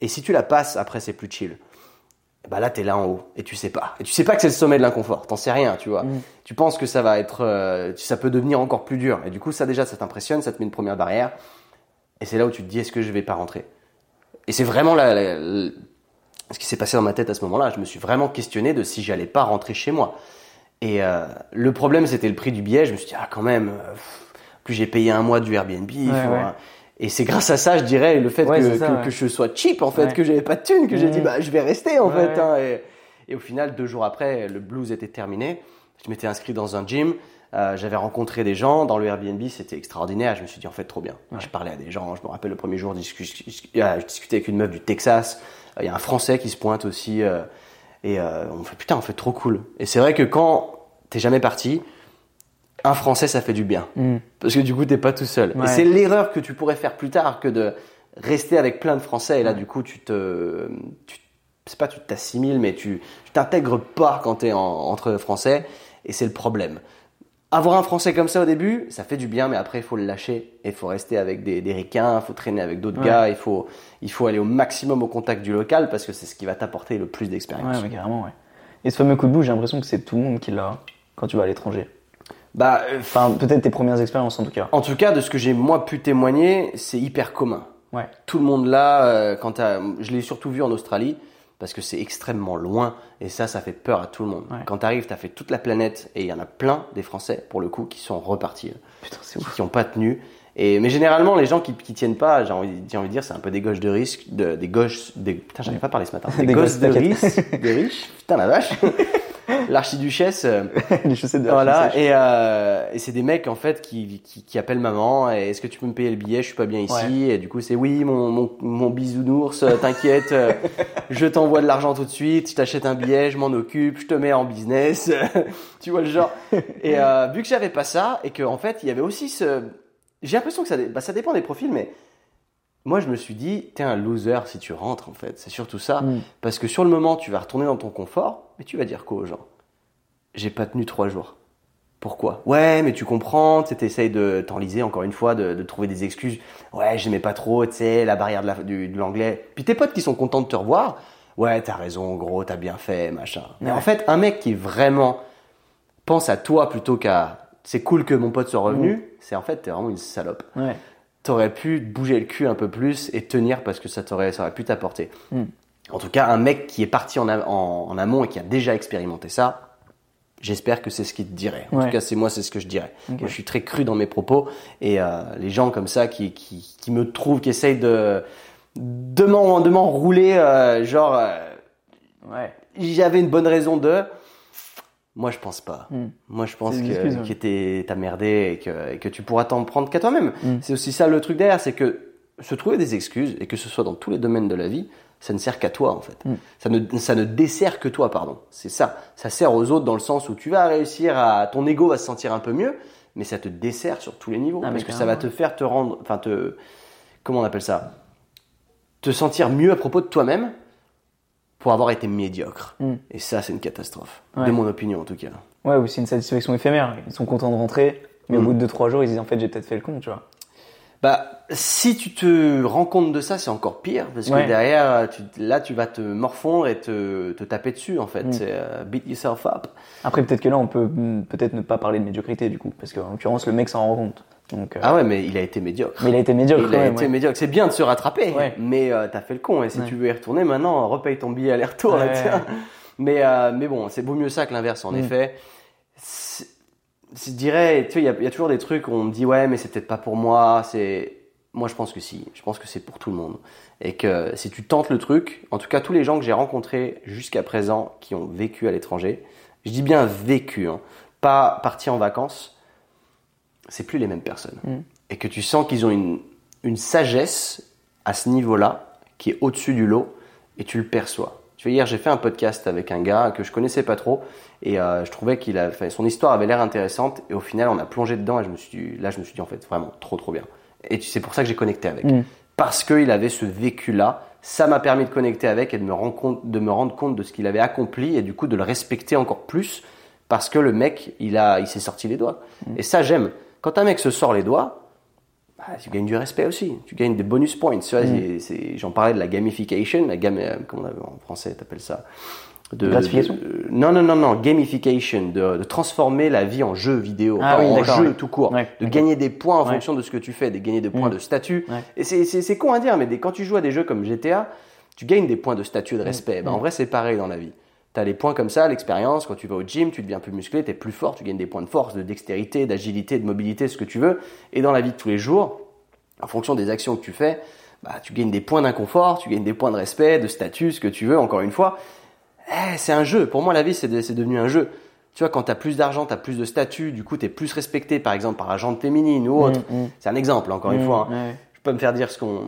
Et si tu la passes, après, c'est plus chill. Bah là, tu es là en haut et tu sais pas. Et tu sais pas que c'est le sommet de l'inconfort. T'en sais rien, tu vois.
Mm.
Tu penses que ça va être, euh, ça peut devenir encore plus dur. Et du coup, ça déjà, ça t'impressionne, ça te met une première barrière. Et c'est là où tu te dis, est-ce que je vais pas rentrer? Et c'est vraiment la- la- la- ce qui s'est passé dans ma tête à ce moment-là. Je me suis vraiment questionné de si j'allais pas rentrer chez moi. Et euh, le problème, c'était le prix du billet. Je me suis dit, ah, quand même, euh, pff, plus j'ai payé un mois du Airbnb. il
Ouais,
faut
ouais.
un- Et c'est grâce à ça, je dirais, le fait
Ouais,
que,
ça,
que, je sois cheap, en fait, que j'avais pas de thunes, que j'ai dit, bah, je vais rester, en fait. hein. et, et au final, deux jours après, le blues était terminé. Je m'étais inscrit dans un gym. Euh, j'avais rencontré des gens dans le Airbnb, c'était extraordinaire. Je me suis dit en fait trop bien.
Ouais.
Je parlais à des gens. Je me rappelle le premier jour, je discu- je discutais avec une meuf du Texas. Euh, Il y a un Français qui se pointe aussi. euh, et euh, on me fait putain, on fait trop cool. Et c'est vrai que quand t'es jamais parti, un Français ça fait du bien.
Mm.
Parce que du coup, t'es pas tout seul.
Ouais.
Et c'est l'erreur que tu pourrais faire plus tard que de rester avec plein de Français. Et là,
Ouais.
du coup, tu te, tu, c'est pas tu t'assimiles, mais tu, tu t'intègres pas quand t'es en, entre Français. Et c'est le problème. Avoir un Français comme ça au début, ça fait du bien, mais après, il faut le lâcher. Et il faut rester avec des, des ricains, il faut traîner avec d'autres
Ouais.
gars, il faut, il faut aller au maximum au contact du local parce que c'est ce qui va t'apporter le plus
Ouais,
d'expérience.
mais carrément, ouais. Et ce fameux coup de bout, j'ai l'impression que c'est tout le monde qui l'a quand tu vas à l'étranger.
Bah, euh,
Enfin, peut-être tes premières expériences en tout cas.
en tout cas, de ce que j'ai moi pu témoigner, c'est hyper commun.
Ouais.
tout le monde là, euh, quand je l'ai surtout vu en Australie, parce que c'est extrêmement loin, et ça, ça fait peur à tout le monde.
Ouais.
Quand t'arrives, t'as fait toute la planète, et il y en a plein des Français, pour le coup, qui sont repartis,
Putain, c'est ouf.
qui n'ont pas tenu. Et, mais généralement, les gens qui, qui tiennent pas, j'ai envie, j'ai envie de dire, c'est un peu des gauches de risque, de, des gauches, des, putain, j'arrive pas à parler ce matin, des,
Des
gosses
gosses,
de risque, de riches, putain la vache. L'archiduchesse, euh,
Les chaussettes de
voilà, et, euh, et c'est des mecs en fait qui, qui, qui appellent maman. et Est-ce que tu peux me payer le billet Je suis pas bien ici. Et du coup, c'est oui, mon, mon, mon bisounours, euh, t'inquiète, je t'envoie de l'argent tout de suite. Je t'achète un billet, je m'en occupe, je te mets en business. tu vois le genre. Et euh, vu que j'avais pas ça et que en fait, il y avait aussi ce. J'ai l'impression que ça, bah, ça dépend des profils, mais moi, je me suis dit, t'es un loser si tu rentres en fait. C'est surtout ça.
Mm.
Parce que sur le moment, tu vas retourner dans ton confort, mais tu vas dire quoi aux gens? J'ai pas tenu trois jours. Pourquoi? Ouais, mais tu comprends, tu essayes de t'enliser encore une fois, de, de trouver des excuses. Ouais, j'aimais pas trop, tu sais, la barrière de la- l'anglais. Puis tes potes qui sont contents de te revoir, ouais, t'as raison, gros, t'as bien fait, machin. Mais en fait, un mec qui vraiment pense à toi plutôt qu'à c'est cool que mon pote soit revenu, c'est en fait, t'es vraiment une salope.
Ouais.
T'aurais pu bouger le cul un peu plus et tenir parce que ça t'aurait, ça aurait pu t'apporter.
Mm.
En tout cas, un mec qui est parti en, am- en- en amont et qui a déjà expérimenté ça, j'espère que c'est ce qu'il te dirait. En
Ouais.
tout cas, c'est moi, c'est ce que je dirais. Moi, je suis très cru dans mes propos et euh, les gens comme ça qui, qui, qui me trouvent, qui essayent de de m'en- de m'enrouler, euh, genre euh,
Ouais.
j'avais une bonne raison de. Moi, je pense pas.
Mm.
Moi, je pense que,
ouais.
que t'es- t'as merdé et que, et que tu pourras t'en prendre qu'à toi-même.
Mm.
C'est aussi ça le truc derrière, c'est que se trouver des excuses, et que ce soit dans tous les domaines de la vie, ça ne sert qu'à toi, en fait.
Mm.
Ça, ne, ça ne dessert que toi, pardon. C'est ça. Ça sert aux autres dans le sens où tu vas réussir à. Ton ego va se sentir un peu mieux, mais ça te dessert sur tous les niveaux.
Ah,
parce que ça va te faire te rendre. Enfin, te. Comment on appelle ça? Te sentir mieux à propos de toi-même pour avoir été médiocre.
Mm.
Et ça, c'est une catastrophe.
Ouais.
De mon opinion, en tout cas.
Ouais, ou c'est une satisfaction éphémère. Ils sont contents de rentrer, mais au
Mm.
bout de 2-3 jours, ils disent en fait, j'ai peut-être fait le con, tu vois.
Bah, si tu te rends compte de ça, c'est encore pire, parce
Ouais.
que derrière, tu- là, tu vas te morfondre et te, te taper dessus, en fait.
Mm.
C'est euh, beat yourself up.
Après, peut-être que là, on peut mm, peut-être ne pas parler de médiocrité, du coup, parce qu'en l'occurrence, le mec s'en rend compte. Donc, euh,
Ah ouais, mais il a été médiocre.
Mais il a été médiocre
Il a été
ouais.
médiocre. C'est bien de se rattraper, mais euh, t'as fait le con. Et si tu veux y retourner maintenant, repaye ton billet aller-retour. Mais, euh, mais bon, c'est beau mieux ça que l'inverse, en
Mm.
effet. Je dirais, tu sais, il y, a- il y a toujours des trucs où on me dit, ouais, mais c'est peut-être pas pour moi. C'est Moi, je pense que si. Je pense que c'est pour tout le monde. Et que si tu tentes le truc, en tout cas, tous les gens que j'ai rencontrés jusqu'à présent qui ont vécu à l'étranger, je dis bien vécu, hein, pas parti en vacances, c'est plus les mêmes personnes.
Mm.
Et que tu sens qu'ils ont une, une sagesse à ce niveau-là qui est au-dessus du lot et tu le perçois. Tu vois, hier, j'ai fait un podcast avec un gars que je connaissais pas trop et euh, je trouvais qu'il a, son histoire avait l'air intéressante et au final, on a plongé dedans et je me suis dit, là, je me suis dit, en fait, vraiment, trop, trop bien. Et tu- c'est pour ça que j'ai connecté avec.
Mm.
Parce qu'il avait ce vécu-là, ça m'a permis de connecter avec et de me, rendre compte, de me rendre compte de ce qu'il avait accompli et du coup de le respecter encore plus parce que le mec, il, a, il s'est sorti les doigts. Et ça, j'aime. Quand un mec se sort les doigts, bah, tu gagnes du respect aussi. Tu gagnes des bonus points. Tu vois, c'est- c'est- J'en parlais de la gamification, la gamme, euh, comment on appelle en français, t'appelles ça? De,
Gratification?
de- non, non, non, non, gamification, de, de transformer la vie en jeu vidéo,
Ah
pas
oui,
en jeu tout court,
Ouais,
de gagner des points en
Ouais.
fonction de ce que tu fais, de gagner des points
Mm.
de statut.
Ouais.
Et c'est- c'est c'est con à dire, mais des- quand tu joues à des jeux comme GTA, tu gagnes des points de statut et de respect. Ben, en vrai, c'est pareil dans la vie. Tu as les points comme ça, l'expérience, quand tu vas au gym, tu deviens plus musclé, tu es plus fort, tu gagnes des points de force, de dextérité, d'agilité, de mobilité, ce que tu veux. Et dans la vie de tous les jours, en fonction des actions que tu fais, bah, tu gagnes des points d'inconfort, tu gagnes des points de respect, de statut, ce que tu veux, encore une fois. Eh, c'est un jeu. Pour moi, la vie, c'est de- c'est devenu un jeu. Tu vois, quand tu as plus d'argent, tu as plus de statut, du coup, tu es plus respecté, par exemple, par la jante féminine ou autre.
Mm, mm.
C'est un exemple, encore une
Mm,
fois. hein. Je peux me faire dire ce, qu'on,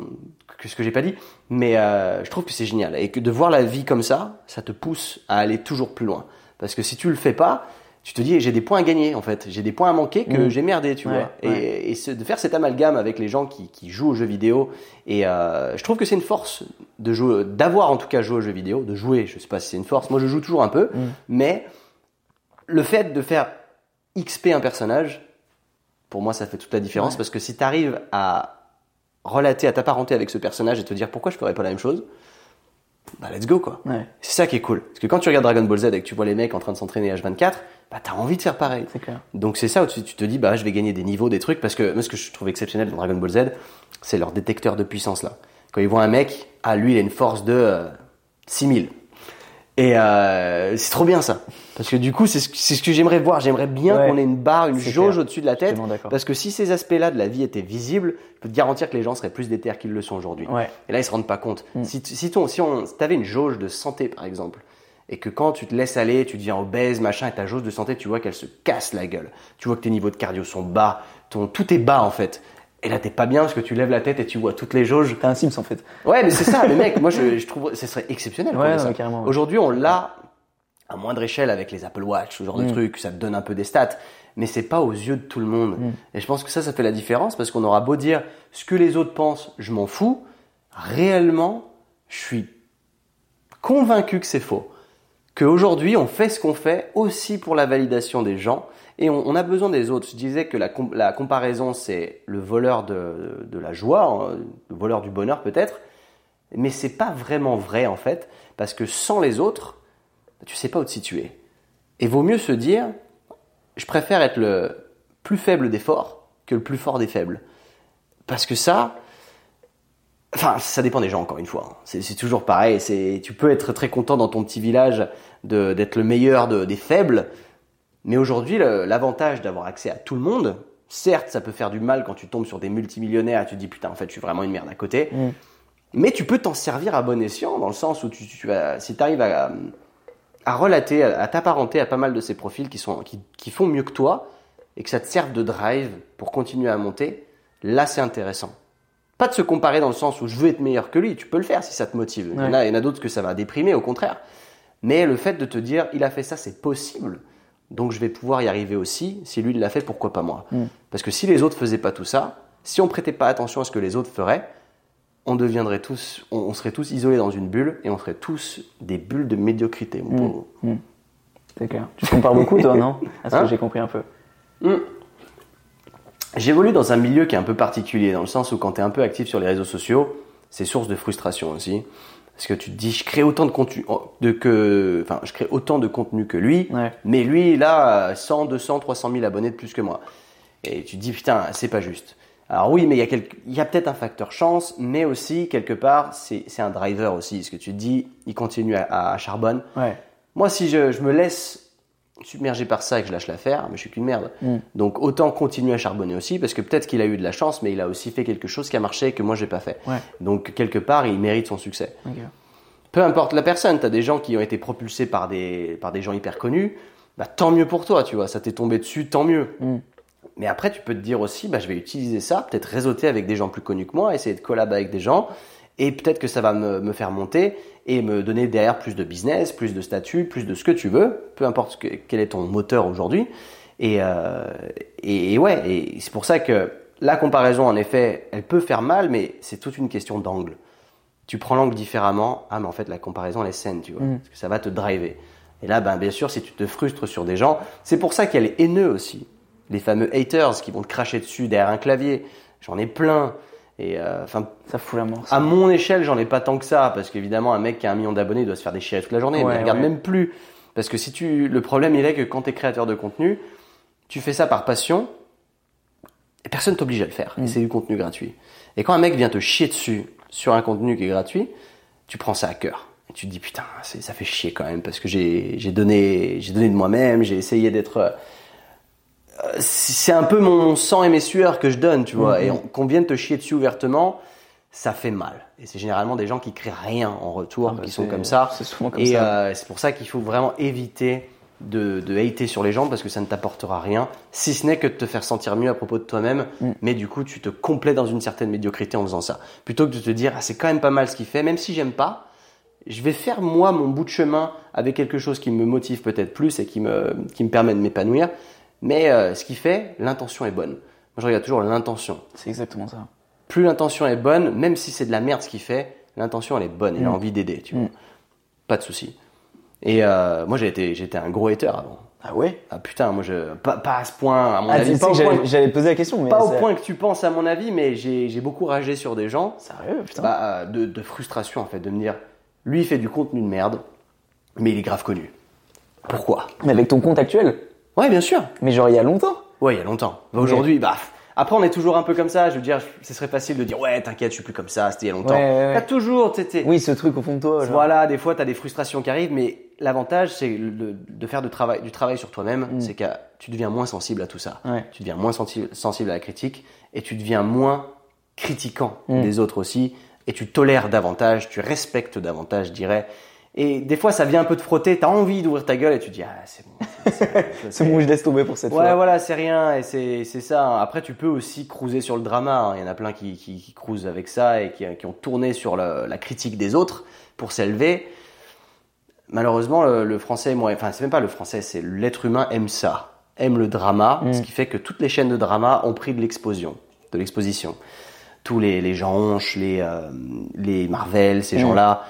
que ce que j'ai pas dit, mais euh, je trouve que c'est génial. Et que de voir la vie comme ça, ça te pousse à aller toujours plus loin. Parce que si tu le fais pas, tu te dis, j'ai des points à gagner, en fait. J'ai des points à manquer que
Mm.
j'ai merdé, tu
Ouais,
vois. Et,
ouais.
et ce- de faire cet amalgame avec les gens qui, qui jouent aux jeux vidéo, et euh, je trouve que c'est une force de jouer, d'avoir en tout cas joué aux jeux vidéo, de jouer, je sais pas si c'est une force, moi je joue toujours un peu,
Mm.
mais le fait de faire XP un personnage, pour moi ça fait toute la différence,
Ouais.
parce que si tu arrives à relater, à t'apparenter avec ce personnage et te dire pourquoi je ferais pas la même chose, bah let's go quoi.
Ouais,
C'est ça qui est cool. Parce que quand tu regardes Dragon Ball Z et que tu vois les mecs en train de s'entraîner H24, bah t'as envie de faire pareil.
c'est clair.
Donc c'est ça où tu, tu te dis bah je vais gagner des niveaux, des trucs parce que moi ce que je trouve exceptionnel dans Dragon Ball Z, c'est leur détecteur de puissance là. Quand ils voient un mec, ah lui il a une force de euh, 6000. Et euh, c'est trop bien ça. Parce que du coup c'est ce, que j'aimerais voir. J'aimerais bien
Ouais.
qu'on ait une barre, une jauge au-dessus de la tête. Parce que si ces aspects-là de la vie étaient visibles, je peux te garantir que les gens seraient plus déter qu'ils le sont aujourd'hui.
Ouais.
Et là, ils se rendent pas compte.
Mm.
Si, si, ton, si on, si t'avais une jauge de santé, par exemple, et que quand tu te laisses aller, tu deviens obèse, machin, et ta jauge de santé, tu vois qu'elle se casse la gueule. Tu vois que tes niveaux de cardio sont bas, ton, tout est bas en fait. Et là, t'es pas bien parce que tu lèves la tête et tu vois toutes les jauges.
T'as un Sims en fait.
Ouais, mais c'est ça, les mecs. Moi, je, je trouve, ce serait exceptionnel.
Ouais,
ça. Aujourd'hui, on l'a à moindre échelle avec les Apple Watch, ce genre de
Mm.
trucs, ça te donne un peu des stats, mais c'est pas aux yeux de tout le monde.
Mm.
Et je pense que ça, ça fait la différence parce qu'on aura beau dire ce que les autres pensent, je m'en fous. Réellement, je suis convaincu que c'est faux. qu'aujourd'hui on fait ce qu'on fait aussi pour la validation des gens et on, a besoin des autres. Je disais que la, com- la comparaison c'est le voleur de, la joie, hein, le voleur du bonheur peut-être, mais c'est pas vraiment vrai en fait parce que sans les autres, tu sais pas où te situer. Et vaut mieux se dire, je préfère être le plus faible des forts que le plus fort des faibles. Parce que ça, enfin, ça dépend des gens encore une fois. C'est toujours pareil. Tu peux être très content dans ton petit village d'être le meilleur de- des faibles, mais aujourd'hui, l'avantage d'avoir accès à tout le monde, certes, ça peut faire du mal quand tu tombes sur des multimillionnaires et tu te dis putain, en fait, je suis vraiment une merde à côté.
Mm.
Mais tu peux t'en servir à bon escient dans le sens où tu, tu vas, si tu arrives à, à relater, à, à t'apparenter à pas mal de ces profils qui, sont, qui, qui font mieux que toi et que ça te serve de drive pour continuer à monter, là c'est intéressant. Pas de se comparer dans le sens où je veux être meilleur que lui, tu peux le faire si ça te motive. Il y en a, il y en a d'autres que ça va déprimer, au contraire. Mais le fait de te dire, il a fait ça, c'est possible, donc je vais pouvoir y arriver aussi. Si lui il l'a fait, pourquoi pas moi?
Mm.
Parce que si les autres faisaient pas tout ça, si on prêtait pas attention à ce que les autres feraient, on deviendrait tous, on, on serait tous isolés dans une bulle et on serait tous des bulles de médiocrité, mon
Mm.
pauvre.
C'est clair. Tu compares beaucoup, toi, non? À ce
Hein?
que j'ai compris un peu.
J'évolue dans un milieu qui est un peu particulier, dans le sens où quand tu es un peu actif sur les réseaux sociaux, c'est source de frustration aussi. Parce que tu te dis, je crée autant de contenu, de que, enfin, je crée autant de contenu que lui,
Ouais.
mais lui, il a 100, 200, 300 000 abonnés de plus que moi. Et tu te dis, putain, c'est pas juste. Alors oui, mais il y a, quelque- il y a peut-être un facteur chance, mais aussi, quelque part, c'est c'est un driver aussi. Parce que tu te dis, il continue à, à charbonne.
Ouais.
Moi, si je, je me laisse submerger par ça et que je lâche l'affaire, mais je suis qu'une merde.
Mm.
Donc autant continuer à charbonner aussi, parce que peut-être qu'il a eu de la chance, mais il a aussi fait quelque chose qui a marché et que moi j'ai pas fait.
Ouais.
Donc quelque part, il mérite son succès. Peu importe la personne, tu as des gens qui ont été propulsés par des, par des gens hyper connus, bah, tant mieux pour toi, tu vois, ça t'est tombé dessus, tant mieux.
Mm.
Mais après, tu peux te dire aussi, bah, je vais utiliser ça, peut-être réseauter avec des gens plus connus que moi, essayer de collaborer avec des gens, et peut-être que ça va me, me faire monter et me donner derrière plus de business, plus de statut, plus de ce que tu veux, peu importe que- quel est ton moteur aujourd'hui. Et, euh, et, et ouais, et c'est pour ça que la comparaison, en effet, elle peut faire mal, mais c'est toute une question d'angle. Tu prends l'angle différemment, ah mais en fait la comparaison elle est saine, tu vois,
Mm.
parce que ça va te driver. Et là, ben bien sûr, si tu te frustres sur des gens, c'est pour ça qu'il y a les haineux aussi, les fameux haters qui vont te cracher dessus derrière un clavier. J'en ai plein. Et euh, enfin,
Ça fout la mort. ça.
à mon échelle, j'en ai pas tant que ça, parce qu'évidemment, un mec qui a un million d'abonnés il doit se faire déchirer toute la journée,
Ouais,
il regarde
ouais.
même plus. Parce que si tu, le problème, il est que quand tu es créateur de contenu, tu fais ça par passion, et personne t'oblige à le faire.
Mm.
C'est du contenu gratuit. Et quand un mec vient te chier dessus sur un contenu qui est gratuit, tu prends ça à cœur. Et tu te dis, putain, ça fait chier quand même, parce que j'ai j'ai donné, j'ai donné de moi-même, j'ai essayé d'être. C'est un peu mon sang et mes sueurs que je donne, tu vois.
Mhm.
Et on- qu'on vienne te chier dessus ouvertement, ça fait mal. Et c'est généralement des gens qui créent rien en retour,
Ah bah,
qui sont comme ça.
C'est souvent comme
Et
ça.
euh, c'est pour ça qu'il faut vraiment éviter de, de hater sur les gens parce que ça ne t'apportera rien, si ce n'est que de te faire sentir mieux à propos de toi-même.
Mm.
Mais du coup, tu te complais dans une certaine médiocrité en faisant ça. Plutôt que de te dire, ah, c'est quand même pas mal ce qu'il fait, même si j'aime pas, je vais faire moi mon bout de chemin avec quelque chose qui me motive peut-être plus et qui me, qui me permet de m'épanouir. Mais euh, ce qu'il fait, l'intention est bonne. Moi, je regarde toujours l'intention
C'est exactement ça.
plus l'intention est bonne, même si c'est de la merde ce qu'il fait, l'intention elle est bonne, il a
Mm.
envie d'aider, tu vois.
Mm.
Pas de souci. Et euh, moi j'ai été, j'étais un gros hater avant.
Ah ouais?
Ah putain, moi je pas, pas à ce point, à mon
Ah,
avis, pas,
j'allais- poser la question, mais.
pas au point que tu penses à mon avis, mais j'ai j'ai beaucoup ragé sur des gens
Sérieux, putain.
bah, euh, de, de frustration en fait, de me dire, lui il fait du contenu de merde, mais il est grave connu. Pourquoi?
Mais avec ton compte actuel?
Ouais, bien sûr.
Mais genre il y a longtemps
Ouais, il y a longtemps. Bah, Aujourd'hui, bah. Après, on est toujours un peu comme ça. Je veux dire, ce serait facile de dire, ouais, t'inquiète, je suis plus comme ça, c'était il y a longtemps.
Ouais, ouais, ouais.
T'as toujours, t'es-
Oui, ce truc au fond de toi. genre.
Voilà, des fois, tu as des frustrations qui arrivent, mais l'avantage, c'est de faire de travail, du travail sur toi-même,
Mm.
c'est que tu deviens moins sensible à tout ça. Tu deviens moins sensible, sensible à la critique et tu deviens moins critiquant
Mm.
des autres aussi. Et tu tolères davantage, tu respectes davantage, je dirais. Et des fois, ça vient un peu te frotter, tu as envie d'ouvrir ta gueule et tu te dis, ah, c'est bon. c'est-
bon, je laisse tomber pour cette
Ouais,
fois.
voilà, c'est rien, et c'est ça. Après, tu peux aussi cruiser sur le drama. hein. Il y en a plein qui, qui, qui cruisent avec ça et qui, qui ont tourné sur la critique des autres pour s'élever. Malheureusement, le, le français, moi, enfin, c'est même pas le français, c'est l'être humain aime ça, aime le drama,
Mm.
ce qui fait que toutes les chaînes de drama ont pris de l'exposition, de l'exposition. Tous les, les gens les, euh, les Marvel, ces
Mm.
gens-là,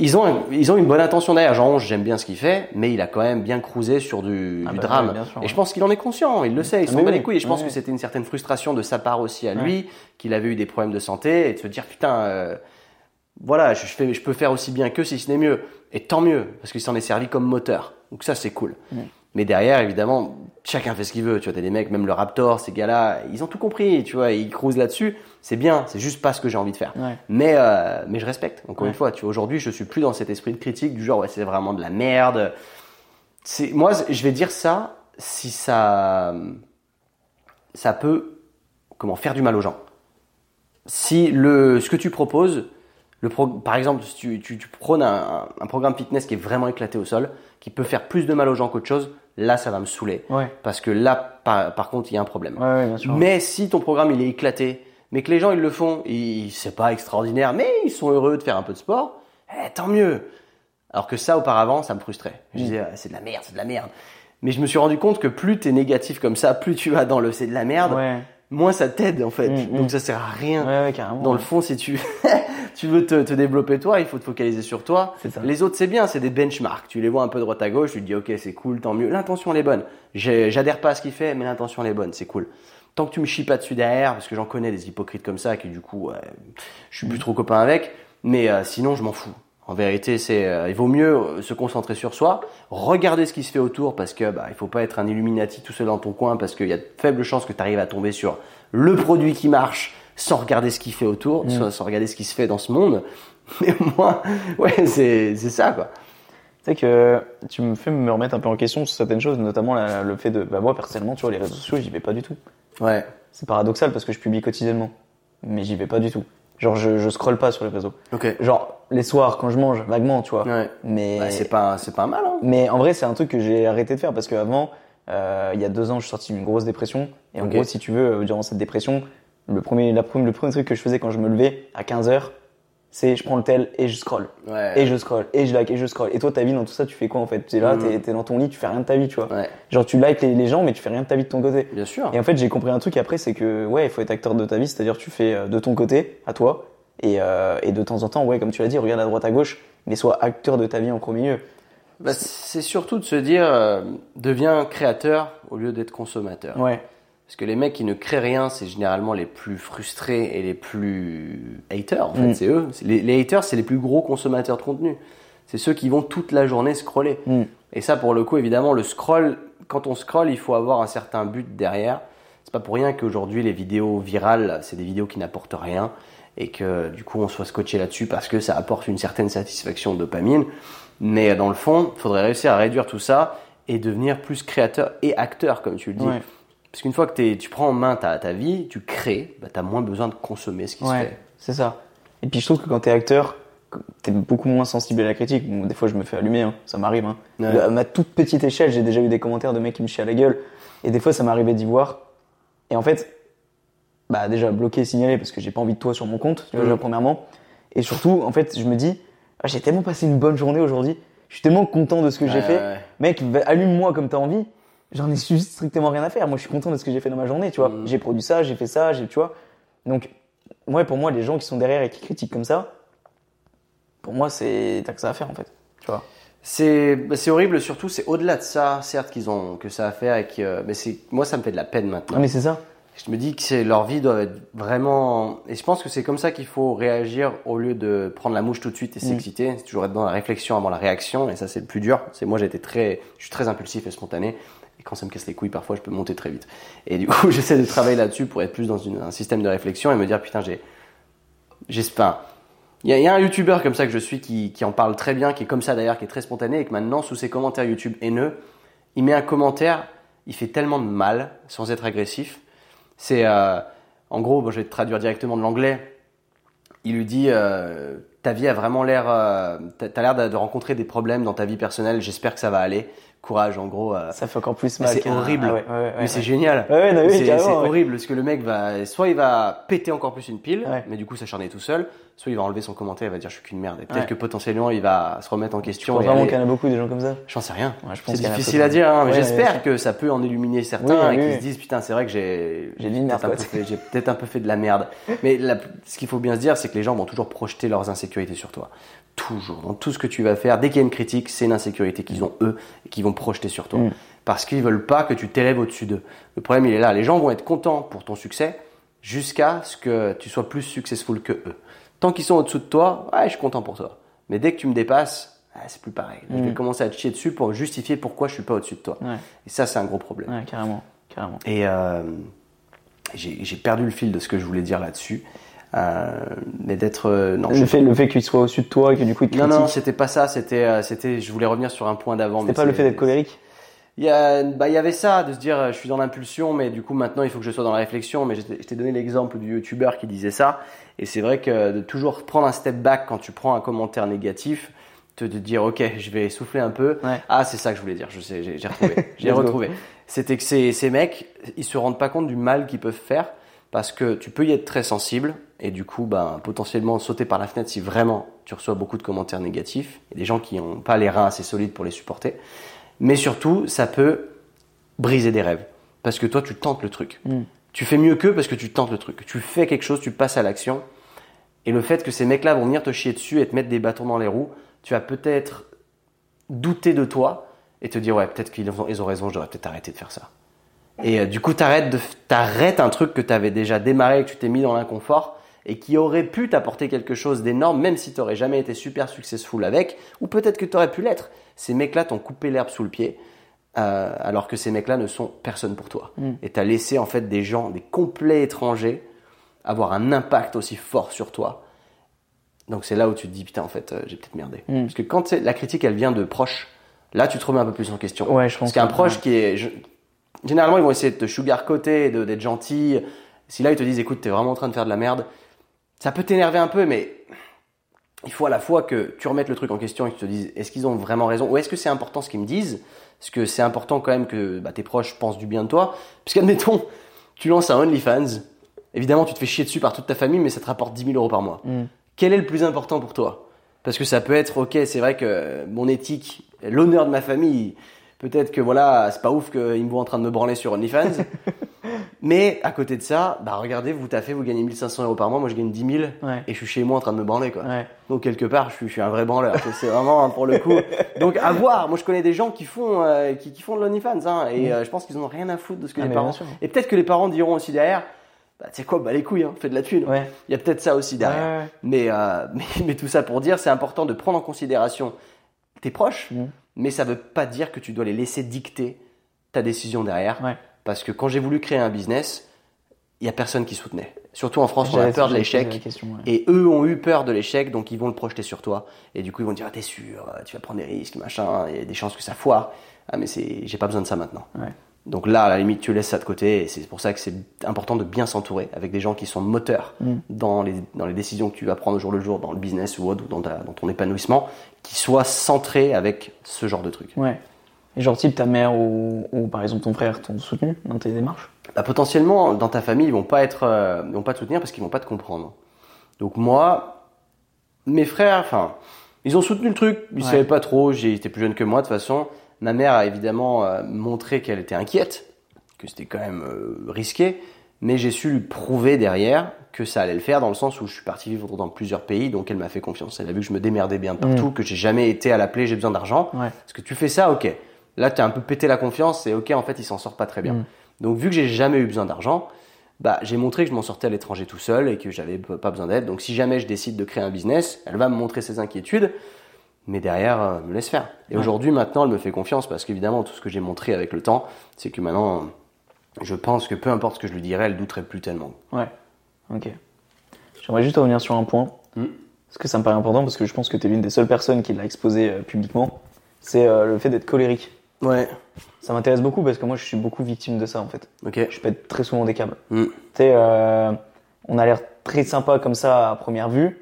ils ont, ils ont une bonne intention derrière. Jean Onge, j'aime bien ce qu'il fait, mais il a quand même bien cruisé sur du,
Ah
du
bah
drame.
sûr,
et je pense qu'il en est conscient, il le sait, il
Ah
s'en bat les couilles. Et je pense que c'était une certaine frustration de sa part aussi à lui, qu'il avait eu des problèmes de santé, et de se dire, putain, euh, voilà, je, je fais, je peux faire aussi bien que si ce n'est mieux. Et tant mieux, parce qu'il s'en est servi comme moteur. Donc ça, c'est cool. Mais derrière, évidemment, chacun fait ce qu'il veut. Tu vois, t'as des mecs, même le Raptor, ces gars-là, ils ont tout compris, tu vois, ils cruisent là-dessus. C'est bien, c'est juste pas ce que j'ai envie de faire.
Ouais.
Mais, euh, mais je respecte, encore
Ouais.
une fois. Tu vois, aujourd'hui, je suis plus dans cet esprit de critique du genre, ouais, c'est vraiment de la merde. C'est, moi, je vais dire ça si ça, ça peut, comment, faire du mal aux gens. Si le, ce que tu proposes, le pro- par exemple, si tu, tu, tu prônes un, un- programme fitness qui est vraiment éclaté au sol, qui peut faire plus de mal aux gens qu'autre chose, là, ça va me saouler.
Ouais.
Parce que là, par, par contre, il y a un problème.
Ouais, ouais, bien sûr.
Mais si ton programme il est éclaté, mais que les gens ils le font, c'est pas extraordinaire, mais ils sont heureux de faire un peu de sport, eh, tant mieux. Alors que ça auparavant, ça me frustrait. Je
Mm.
disais ah, c'est de la merde, c'est de la merde. Mais je me suis rendu compte que plus t'es négatif comme ça, plus tu vas dans le c'est de la merde,
Ouais,
moins ça t'aide en fait.
Mm, mm.
Donc ça sert à rien.
ouais, ouais, carrément.
Dans le fond, si tu, tu veux te, te développer toi, il faut te focaliser sur toi.
Ça.
Les autres, c'est bien, c'est des benchmarks. Tu les vois un peu droite à gauche, tu te dis, ok, c'est cool, tant mieux. L'intention, elle est bonne. J'adhère pas à ce qu'il fait, mais l'intention, elle est bonne, c'est cool. Tant que tu me chies pas dessus derrière, parce que j'en connais des hypocrites comme ça, qui du coup, ouais, je suis plus trop copain avec, mais euh, sinon, je m'en fous. En vérité, c'est, euh, il vaut mieux euh, se concentrer sur soi, regarder ce qui se fait autour, parce que bah, il faut pas être un Illuminati tout seul dans ton coin, parce qu'il y a de faibles chances que tu arrives à tomber sur le produit qui marche sans regarder ce qui fait autour, sans, sans regarder ce qui se fait dans ce monde. Mais moi, ouais, c'est c'est ça quoi.
Tu sais que tu me fais me remettre un peu en question sur certaines choses, notamment la- le fait de. Bah, moi, personnellement, tu vois, les réseaux sociaux, j'y vais pas du tout.
Ouais.
C'est paradoxal parce que je publie quotidiennement. Mais j'y vais pas du tout. Genre, je, je scrolle pas sur les réseaux.
Ok.
Genre, les soirs, quand je mange, vaguement, tu vois.
Ouais.
Mais.
C'est pas c'est pas mal hein.
Mais en vrai, c'est un truc que j'ai arrêté de faire parce qu'avant, euh, il y a deux ans, je suis sorti d'une grosse dépression. Et en gros, si tu veux, euh, durant cette dépression, le premier, la, première- le premier truc que je faisais quand je me levais à 15h, c'est je prends le tel et je scroll.
Ouais.
Et je scroll, et je like, et je scroll. Et toi, ta vie dans tout ça, tu fais quoi en fait? T'es là,
Mhm.
t'es dans ton lit, tu fais rien de ta vie, tu vois.
Ouais.
Genre, tu likes les, les gens, mais tu fais rien de ta vie de ton côté.
Bien sûr.
Et en fait, j'ai compris un truc après, c'est que ouais, il faut être acteur de ta vie, c'est-à-dire tu fais euh, de ton côté, à toi, et, euh, et de temps en temps, ouais, comme tu l'as dit, regarde à droite à gauche, mais sois acteur de ta vie en premier lieu.
Bah, c'est surtout de se dire euh, deviens créateur au lieu d'être consommateur.
Ouais.
Parce que les mecs qui ne créent rien, c'est généralement les plus frustrés et les plus haters. En fait,
Mm.
c'est eux. Les, les haters, c'est les plus gros consommateurs de contenu. C'est ceux qui vont toute la journée scroller.
Mm.
Et ça, pour le coup, évidemment, le scroll, quand on scroll, il faut avoir un certain but derrière. C'est pas pour rien qu'aujourd'hui, les vidéos virales, c'est des vidéos qui n'apportent rien. Et que, du coup, on soit scotché là-dessus parce que ça apporte une certaine satisfaction de dopamine. Mais dans le fond, il faudrait réussir à réduire tout ça et devenir plus créateur et acteur, comme tu le dis.
Ouais.
Parce qu'une fois que tu prends en main ta, ta vie, tu crées, bah, tu as moins besoin de consommer ce qui se
Ouais,
fait.
c'est ça. Et puis je trouve que quand t'es acteur, t'es beaucoup moins sensible à la critique. Bon, des fois, je me fais allumer, hein, ça m'arrive. Hein.
Ouais.
À ma toute petite échelle, j'ai déjà eu des commentaires de mecs qui me chient à la gueule. Et des fois, ça m'arrivait d'y voir. Et en fait, bah déjà bloqué, signalé parce que j'ai pas envie de toi sur mon compte, tu vois, déjà, premièrement. Et surtout, en fait, je me dis, ah, j'ai tellement passé une bonne journée aujourd'hui. Je suis tellement content de ce que j'ai fait. Mec, allume-moi comme t'as envie. J'en ai juste strictement rien à faire. Moi, je suis content de ce que j'ai fait dans ma journée, tu vois.
Mhm.
J'ai produit ça, j'ai fait ça, j'ai, tu vois. Donc, ouais, pour moi, les gens qui sont derrière et qui critiquent comme ça, pour moi, c'est, t'as que ça à faire, en fait. Tu vois.
C'est bah, c'est horrible, surtout, c'est au-delà de ça, certes, qu'ils ont que ça à faire, et que, mais c'est moi, ça me fait de la peine maintenant.
Non, mais c'est ça.
Je me dis que c'est leur vie doit être vraiment. Et je pense que c'est comme ça qu'il faut réagir au lieu de prendre la mouche tout de suite et
Mm.
s'exciter. C'est toujours être dans la réflexion avant la réaction, et ça, c'est le plus dur. C'est moi, été très, je suis très impulsif et spontané. Et quand ça me casse les couilles, parfois, je peux monter très vite. Et du coup, j'essaie de travailler là-dessus pour être plus dans un système de réflexion et me dire, putain, j'ai, j'espère. Il y, a- il y a un youtubeur comme ça que je suis qui, en parle très bien, qui est comme ça d'ailleurs, qui est très spontané et que maintenant, sous ses commentaires YouTube haineux, il met un commentaire, il fait tellement de mal sans être agressif. C'est, euh, en gros, je vais te traduire directement de l'anglais. Il lui dit, euh, ta vie a vraiment l'air, euh, t'as l'air de rencontrer des problèmes dans ta vie personnelle. J'espère que ça va aller. Courage en gros. euh,
Ça fait encore plus mal.
c'est horrible.
Ah ouais, ouais, ouais,
mais c'est génial. C'est horrible parce que le mec va, soit il va péter encore plus une pile, mais du coup s'acharner tout seul, soit il va enlever son commentaire et va dire je suis qu'une merde. Et peut-être que potentiellement il va se remettre en
Je
question.
pense
et
vraiment qu'il y en a beaucoup des gens comme ça.
J'en sais rien.
Je pense
C'est difficile à dire, hein, mais j'espère que ça peut en illuminer certains
Oui,
et
oui,
qui
oui.
se disent putain c'est vrai que j'ai
J'ai dit une merde,
peut-être un, peu fait- j'ai peut-être un peu fait de la merde. Mais la- ce qu'il faut bien se dire c'est que les gens vont toujours projeter leurs insécurités sur toi. Toujours. Dans tout ce que tu vas faire, dès qu'il y a une critique, c'est une insécurité qu'ils ont eux et qu'ils vont projeter sur toi.
Mm.
Parce qu'ils veulent pas que tu t'élèves au-dessus d'eux. Le problème il est là. Les gens vont être contents pour ton succès jusqu'à ce que tu sois plus successful que eux. Tant qu'ils sont au-dessous de toi, ouais, je suis content pour toi. Mais dès que tu me dépasses, ah, c'est plus pareil. Je vais
Mm.
commencer à te chier dessus pour justifier pourquoi je suis pas au-dessus de toi.
Ouais,
Et ça, c'est un gros problème.
ouais, carrément, carrément.
Et euh, j'ai j'ai perdu le fil de ce que je voulais dire là-dessus. Euh, mais d'être. euh, non,
Le fait, le fait qu'il soit au-dessus de toi et que du coup il te
non,
critique.
non, c'était pas ça. C'était, euh, c'était. Je voulais revenir sur un point d'avant.
C'était pas le fait d'être colérique.
Il y, a, bah, il y avait ça, de se dire, je suis dans l'impulsion, mais du coup, maintenant, il faut que je sois dans la réflexion. Mais je t'ai donné l'exemple du youtubeur qui disait ça. Et c'est vrai que de toujours prendre un step back quand tu prends un commentaire négatif, te, te dire, OK, je vais souffler un peu.
Ouais.
Ah, c'est ça que je voulais dire. Je sais, j'ai retrouvé. J'ai retrouvé. C'était que ces, ces mecs, ils se rendent pas compte du mal qu'ils peuvent faire parce que tu peux y être très sensible et du coup, ben, potentiellement sauter par la fenêtre si vraiment tu reçois beaucoup de commentaires négatifs et des gens qui n'ont pas les reins assez solides pour les supporter. Mais surtout, ça peut briser des rêves parce que toi, tu tentes le truc.
Mm.
Tu fais mieux qu'eux parce que tu tentes le truc. Tu fais quelque chose, tu passes à l'action. Et le fait que ces mecs-là vont venir te chier dessus et te mettre des bâtons dans les roues, tu vas peut-être douter de toi et te dire ouais peut-être qu'ils ont, ils ont raison, je devrais peut-être arrêter de faire ça. Et euh, du coup t'arrêtes de t'arrêtes un truc que tu avais déjà démarré, que tu t'es mis dans l'inconfort et qui aurait pu t'apporter quelque chose d'énorme, même si tu n'aurais jamais été super successful avec, ou peut-être que tu aurais pu l'être. Ces mecs-là t'ont coupé l'herbe sous le pied, euh, alors que ces mecs-là ne sont personne pour toi.
Mm.
Et tu as laissé en fait des gens, des complets étrangers, avoir un impact aussi fort sur toi. Donc c'est là où tu te dis putain en fait euh, j'ai peut-être merdé.
Mm.
Parce que quand la critique elle vient de proches, là tu te remets un peu plus en question.
Ouais, je pense
Parce qu'un proche qui est généralement ils vont essayer de te sugarcoater, de- d'être gentil. Si là ils te disent écoute t'es vraiment en train de faire de la merde, ça peut t'énerver un peu mais il faut à la fois que tu remettes le truc en question et que tu te dises est-ce qu'ils ont vraiment raison? Ou est-ce que c'est important ce qu'ils me disent? Parce que c'est important quand même que bah, tes proches pensent du bien de toi? Puisqu'admettons, tu lances un OnlyFans, évidemment tu te fais chier dessus par toute ta famille mais ça te rapporte 10 000 euros par mois
Mm.
quel est le plus important pour toi? Parce que ça peut être, ok, c'est vrai que mon éthique, l'honneur de ma famille, peut-être que voilà, c'est pas ouf qu'ils me voient en train de me branler sur OnlyFans. mais à côté de ça, bah regardez, vous taffez, vous gagnez 1500 euros par mois, moi je gagne 10 000
Ouais.
et je suis chez moi en train de me branler quoi.
Ouais.
Donc quelque part, je suis, je suis un vrai branleur. c'est vraiment hein, pour le coup. Donc à voir. Moi je connais des gens qui font, euh, qui, qui font de l'OnlyFans hein, et euh, je pense qu'ils en ont rien à foutre de ce que
Ah,
les parents. Et peut-être que les parents diront aussi derrière, bah tu sais quoi, bah les couilles, hein, fais de la thune.
Ouais.
Il y a peut-être ça aussi derrière. Mais, euh, mais, mais tout ça pour dire, c'est important de prendre en considération tes proches,
Mhm.
Mais ça veut pas dire que tu dois les laisser dicter ta décision derrière.
Ouais.
Parce que quand j'ai voulu créer un business, il y a personne qui soutenait. Surtout en France, on a peur de l'échec.
ouais.
Et eux ont eu peur de l'échec, donc ils vont le projeter sur toi. Et du coup, ils vont te dire, ah, t'es sûr, tu vas prendre des risques, machin, il y a des chances que ça foire. Ah, mais j'ai pas besoin de ça maintenant.
Ouais.
Donc là, à la limite, tu laisses ça de côté. Et c'est pour ça que c'est important de bien s'entourer avec des gens qui sont moteurs
Mm.
dans, les, dans les décisions que tu vas prendre au jour le jour, dans le business ou autre, ou dans, ta- dans ton épanouissement, qui soient centrés avec ce genre de trucs.
Ouais. Et genre type ta mère ou, ou par exemple ton frère t'ont soutenu dans tes démarches?
Bah, potentiellement, dans ta famille, ils vont pas être, euh, ils vont pas te soutenir parce qu'ils vont pas te comprendre. Donc moi, mes frères, enfin, ils ont soutenu le truc. Ils
Ouais.
savaient pas trop. Été plus jeune que moi de toute façon. Ma mère a évidemment euh, montré qu'elle était inquiète, que c'était quand même euh, risqué. Mais j'ai su lui prouver derrière que ça allait le faire dans le sens où je suis parti vivre dans plusieurs pays, donc elle m'a fait confiance. Elle a vu que je me démerdais bien partout, que j'ai jamais été à l'appeler, j'ai besoin d'argent.
Ouais.
Parce que tu fais ça, ok. Là, tu as un peu pété la confiance et ok, en fait, il s'en sort pas très bien.
Mm.
Donc, vu que j'ai jamais eu besoin d'argent, bah, j'ai montré que je m'en sortais à l'étranger tout seul et que j'avais pas besoin d'aide. Donc, si jamais je décide de créer un business, elle va me montrer ses inquiétudes, mais derrière, euh, me laisse faire. Et
Ouais.
aujourd'hui, maintenant, elle me fait confiance parce qu'évidemment, tout ce que j'ai montré avec le temps, c'est que maintenant, je pense que peu importe ce que je lui dirais, elle douterait plus tellement.
Ouais. Ok. J'aimerais juste revenir sur un point.
Mm.
Parce que ça me paraît important, parce que je pense que tu es l'une des seules personnes qui l'a exposé euh, publiquement. C'est euh, le fait d'être colérique.
Ouais.
Ça m'intéresse beaucoup parce que moi je suis beaucoup victime de ça en fait.
Ok.
Je pète très souvent des câbles.
Mm.
Tu sais, euh, on a l'air très sympa comme ça à première vue,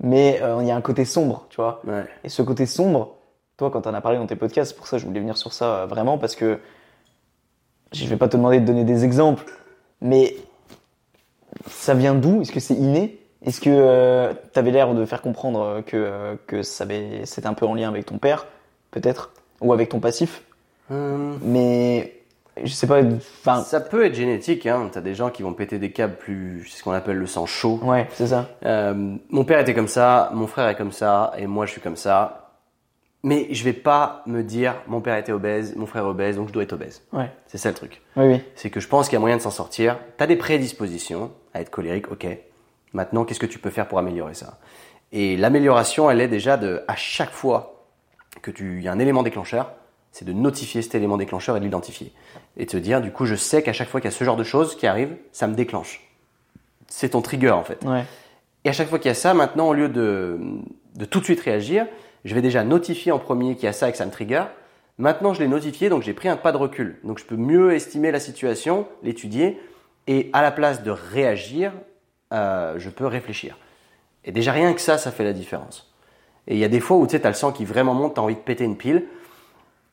mais euh, il y a un côté sombre, tu vois.
Ouais.
Et ce côté sombre, toi, quand t'en as parlé dans tes podcasts, c'est pour ça que je voulais venir sur ça euh, vraiment parce que je vais pas te demander de donner des exemples, mais ça vient d'où? Est-ce que c'est inné? Est-ce que tu avais l'air de faire comprendre que, euh, que c'était un peu en lien avec ton père, peut-être, ou avec ton passif?
Hum,
Mais je sais pas. Enfin,
Ça peut être génétique, hein. T'as des gens qui vont péter des câbles plus, c'est ce qu'on appelle le sang chaud.
ouais, c'est ça.
Euh, mon père était comme ça, mon frère est comme ça, et moi je suis comme ça. Mais je vais pas me dire, mon père était obèse, mon frère est obèse, donc je dois être obèse.
Ouais.
C'est ça le truc.
Oui, oui.
C'est que je pense qu'il y a moyen de s'en sortir. T'as des prédispositions à être colérique, ok. Maintenant, qu'est-ce que tu peux faire pour améliorer ça? Et l'amélioration, elle est déjà de, à chaque fois que tu, y a un élément déclencheur, c'est de notifier cet élément déclencheur et de l'identifier. Et de te dire, du coup, je sais qu'à chaque fois qu'il y a ce genre de choses qui arrivent, ça me déclenche. C'est ton trigger, en fait.
Ouais.
Et à chaque fois qu'il y a ça, maintenant, au lieu de, de tout de suite réagir, je vais déjà notifier en premier qu'il y a ça et que ça me trigger. Maintenant, je l'ai notifié, donc j'ai pris un pas de recul. Donc, je peux mieux estimer la situation, l'étudier, et à la place de réagir, euh, je peux réfléchir. Et déjà, rien que ça, ça fait la différence. Et il y a des fois où tu sais, tu as le sang qui vraiment monte, tu as envie de péter une pile.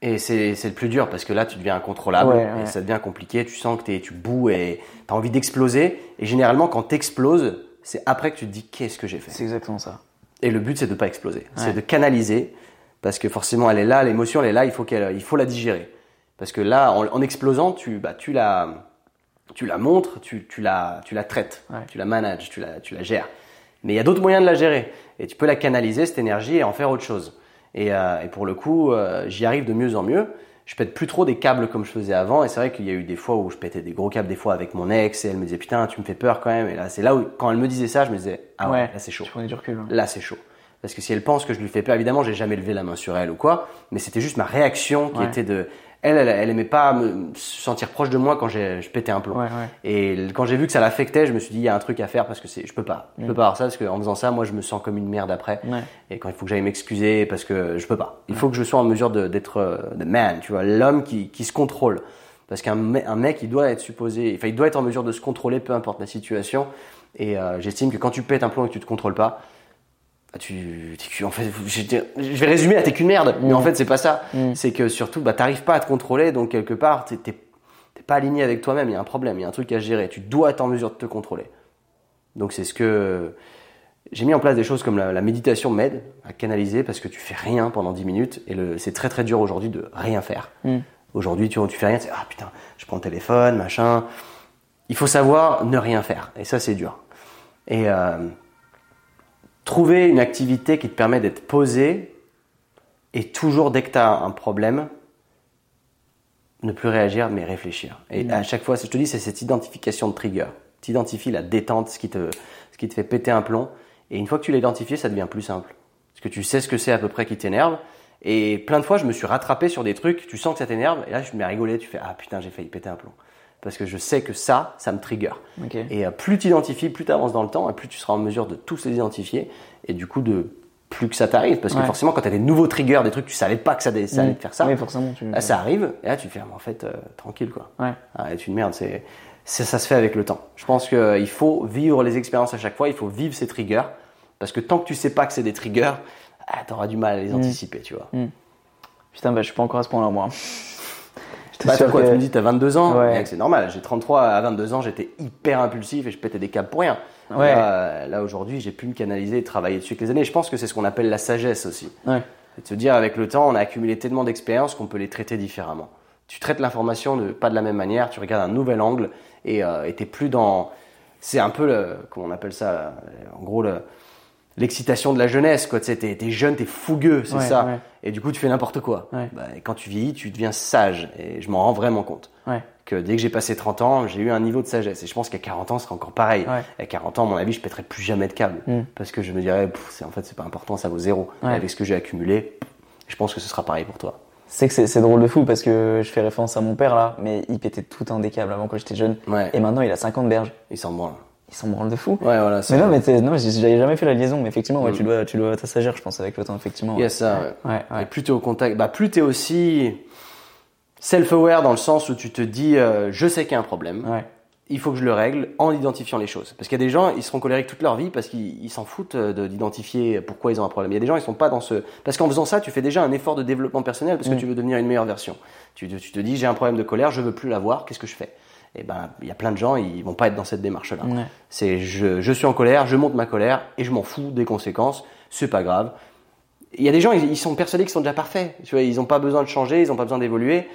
Et c'est le plus dur parce que là, tu deviens incontrôlable
Ouais, ouais.
et ça devient compliqué. Tu sens que t'es- tu boues et tu as envie d'exploser. Et généralement, quand tu exploses, c'est après que tu te dis qu'est-ce que j'ai fait?
C'est exactement ça.
Et le but, c'est de pas exploser.
Ouais.
C'est de canaliser parce que forcément, elle est là, l'émotion, elle est là, il faut, qu'elle, il faut la digérer. Parce que là, en, en explosant, tu, bah, tu, la, tu la montres, tu, tu, la, tu la traites, tu la manages, tu la, tu la gères. Mais il y a d'autres moyens de la gérer. Et tu peux la canaliser, cette énergie, et en faire autre chose. Et, euh, et pour le coup, euh, j'y arrive de mieux en mieux. Je pète plus trop des câbles comme je faisais avant. Et c'est vrai qu'il y a eu des fois où je pétais des gros câbles, des fois avec mon ex, et elle me disait putain, tu me fais peur quand même. Et là, c'est là où, quand elle me disait ça, je me disais, ah ouais, là c'est chaud.
Tu prenais du recul. ouais.
Là, c'est chaud. Parce que si elle pense que je lui fais peur, évidemment, j'ai jamais levé la main sur elle ou quoi, mais c'était juste ma réaction qui
Ouais.
était de. Elle, elle, elle aimait pas me se sentir proche de moi quand j'ai- je pétais un plomb.
Ouais, ouais.
Et quand j'ai vu que ça l'affectait, je me suis dit, il y a un truc à faire parce que c'est, je peux pas. Je
Mm.
peux pas avoir ça parce qu'en faisant ça, moi, je me sens comme une merde après.
Ouais.
Et quand il faut que j'aille m'excuser parce que je peux pas. Il faut que je sois en mesure de- d'être euh, the man, tu vois, l'homme qui, qui se contrôle. Parce qu'un me- un mec, il doit être supposé, enfin, il doit être en mesure de se contrôler, peu importe la situation. Et euh, j'estime que quand tu pètes un plomb et que tu te contrôles pas, bah, tu, t'es qu'une- en fait, je, vais résumer, là, t'es qu'une merde. Mais en fait, c'est pas ça.
Mm.
C'est que surtout, bah, t'arrives pas à te contrôler, donc quelque part, t'es, t'es, t'es pas aligné avec toi-même. Il y a un problème, il y a un truc à gérer. Tu dois être en mesure de te contrôler. Donc c'est ce que j'ai mis en place des choses comme la, la méditation m'aide à canaliser parce que tu fais rien pendant 10 minutes et le, c'est très très dur aujourd'hui de rien faire.
Mm.
Aujourd'hui, tu, tu fais rien, c'est ah putain, je prends le téléphone, machin. Il faut savoir ne rien faire et ça c'est dur. Et euh, trouver une activité qui te permet d'être posé et toujours dès que tu as un problème, ne plus réagir mais réfléchir. Et à chaque fois, je te dis, c'est cette identification de trigger. Tu identifies la détente, ce qui, te, ce qui te fait péter un plomb. Et une fois que tu l'as identifié, ça devient plus simple. Parce que tu sais ce que c'est à peu près qui t'énerve. Et plein de fois, je me suis rattrapé sur des trucs, tu sens que ça t'énerve, et là, je me mets à rigoler, tu fais Ah putain, j'ai failli péter un plomb. Parce que je sais que ça, ça me trigger. Et euh, plus tu identifies, plus tu avances dans le temps, et plus tu seras en mesure de tous les identifier, et du coup, de plus que ça t'arrive. Parce que
Ouais.
forcément, quand tu as des nouveaux triggers, des trucs, tu savais pas que ça, allait
Mm.
te faire ça,
Oui, forcément. Tu...
là, ça arrive, et là, tu fais Ah, mais en fait, euh, tranquille, quoi.
Ouais.
Arrête une merde, c'est, ça se fait avec le temps. Je pense qu'il faut vivre les expériences à chaque fois, il faut vivre ces triggers, parce que tant que tu sais pas que c'est des triggers, ah, t'auras du mal à les anticiper, tu vois.
Putain, bah, je suis pas encore à ce point-là, moi.
Bah,
sûr
quoi,
que-
tu me dis, t'as 22 ans
Ouais.
C'est normal, j'ai 33, à 22 ans, j'étais hyper impulsif et je pétais des câbles pour rien.
Ouais.
Là, là, aujourd'hui, j'ai pu me canaliser et travailler dessus avec les années. Je pense que c'est ce qu'on appelle la sagesse aussi.
Ouais.
C'est de se dire, avec le temps, on a accumulé tellement d'expériences qu'on peut les traiter différemment. Tu traites l'information de, pas de la même manière, tu regardes un nouvel angle et euh, et t'es plus dans. C'est un peu le. Comment on appelle ça En gros, le- l'excitation de la jeunesse, quoi. Tu sais, t'es, t'es jeune, t'es fougueux, c'est
Ouais,
ça.
ouais.
Et du coup, tu fais n'importe quoi.
Ouais.
Bah, et quand tu vieillis, tu deviens sage. Et je m'en rends vraiment compte. Que dès que j'ai passé 30 ans, j'ai eu un niveau de sagesse. Et je pense qu'à 40 ans, ce sera encore pareil. À 40 ans, à mon avis, je pèterai plus jamais de câble.
Mm.
Parce que je me dirais, c'est, en fait, c'est pas important, ça vaut zéro. Avec ce que j'ai accumulé, je pense que ce sera pareil pour toi.
C'est que c'est c'est drôle de fou parce que je fais référence à mon père là, mais il pétait tout un des câbles avant quand j'étais jeune. Et maintenant, il a 50 berges.
Il s'en branle.
Il s'en branle de fou.
Ouais, voilà.
Mais non, mais non, j'avais jamais fait la liaison. Mais effectivement, ouais,
Mm.
tu dois, tu dois ta sagère, je pense, avec le temps, effectivement.
Il y a ça, ouais.
Ouais, ouais.
Et plus t'es au contact, bah, plus t'es aussi self-aware dans le sens où tu te dis, euh, je sais qu'il y a un problème.
Ouais.
il faut que je le règle en identifiant les choses. Parce qu'il y a des gens, ils seront colériques toute leur vie parce qu'ils ils s'en foutent euh, de- d'identifier pourquoi ils ont un problème. Il y a des gens, ils sont pas dans ce... Parce qu'en faisant ça, tu fais déjà un effort de développement personnel parce que
Mm.
tu veux devenir une meilleure version. Tu, te- tu te dis, j'ai un problème de colère, je veux plus l'avoir, qu'est-ce que je fais? Et ben, il y a plein de gens, ils vont pas être dans cette démarche-là.
Ouais.
C'est je, je suis en colère, je monte ma colère et je m'en fous des conséquences, c'est pas grave. Il y a des gens, ils, ils sont persuadés qu'ils sont déjà parfaits. Tu vois, ils n'ont pas besoin de changer, ils n'ont pas besoin d'évoluer.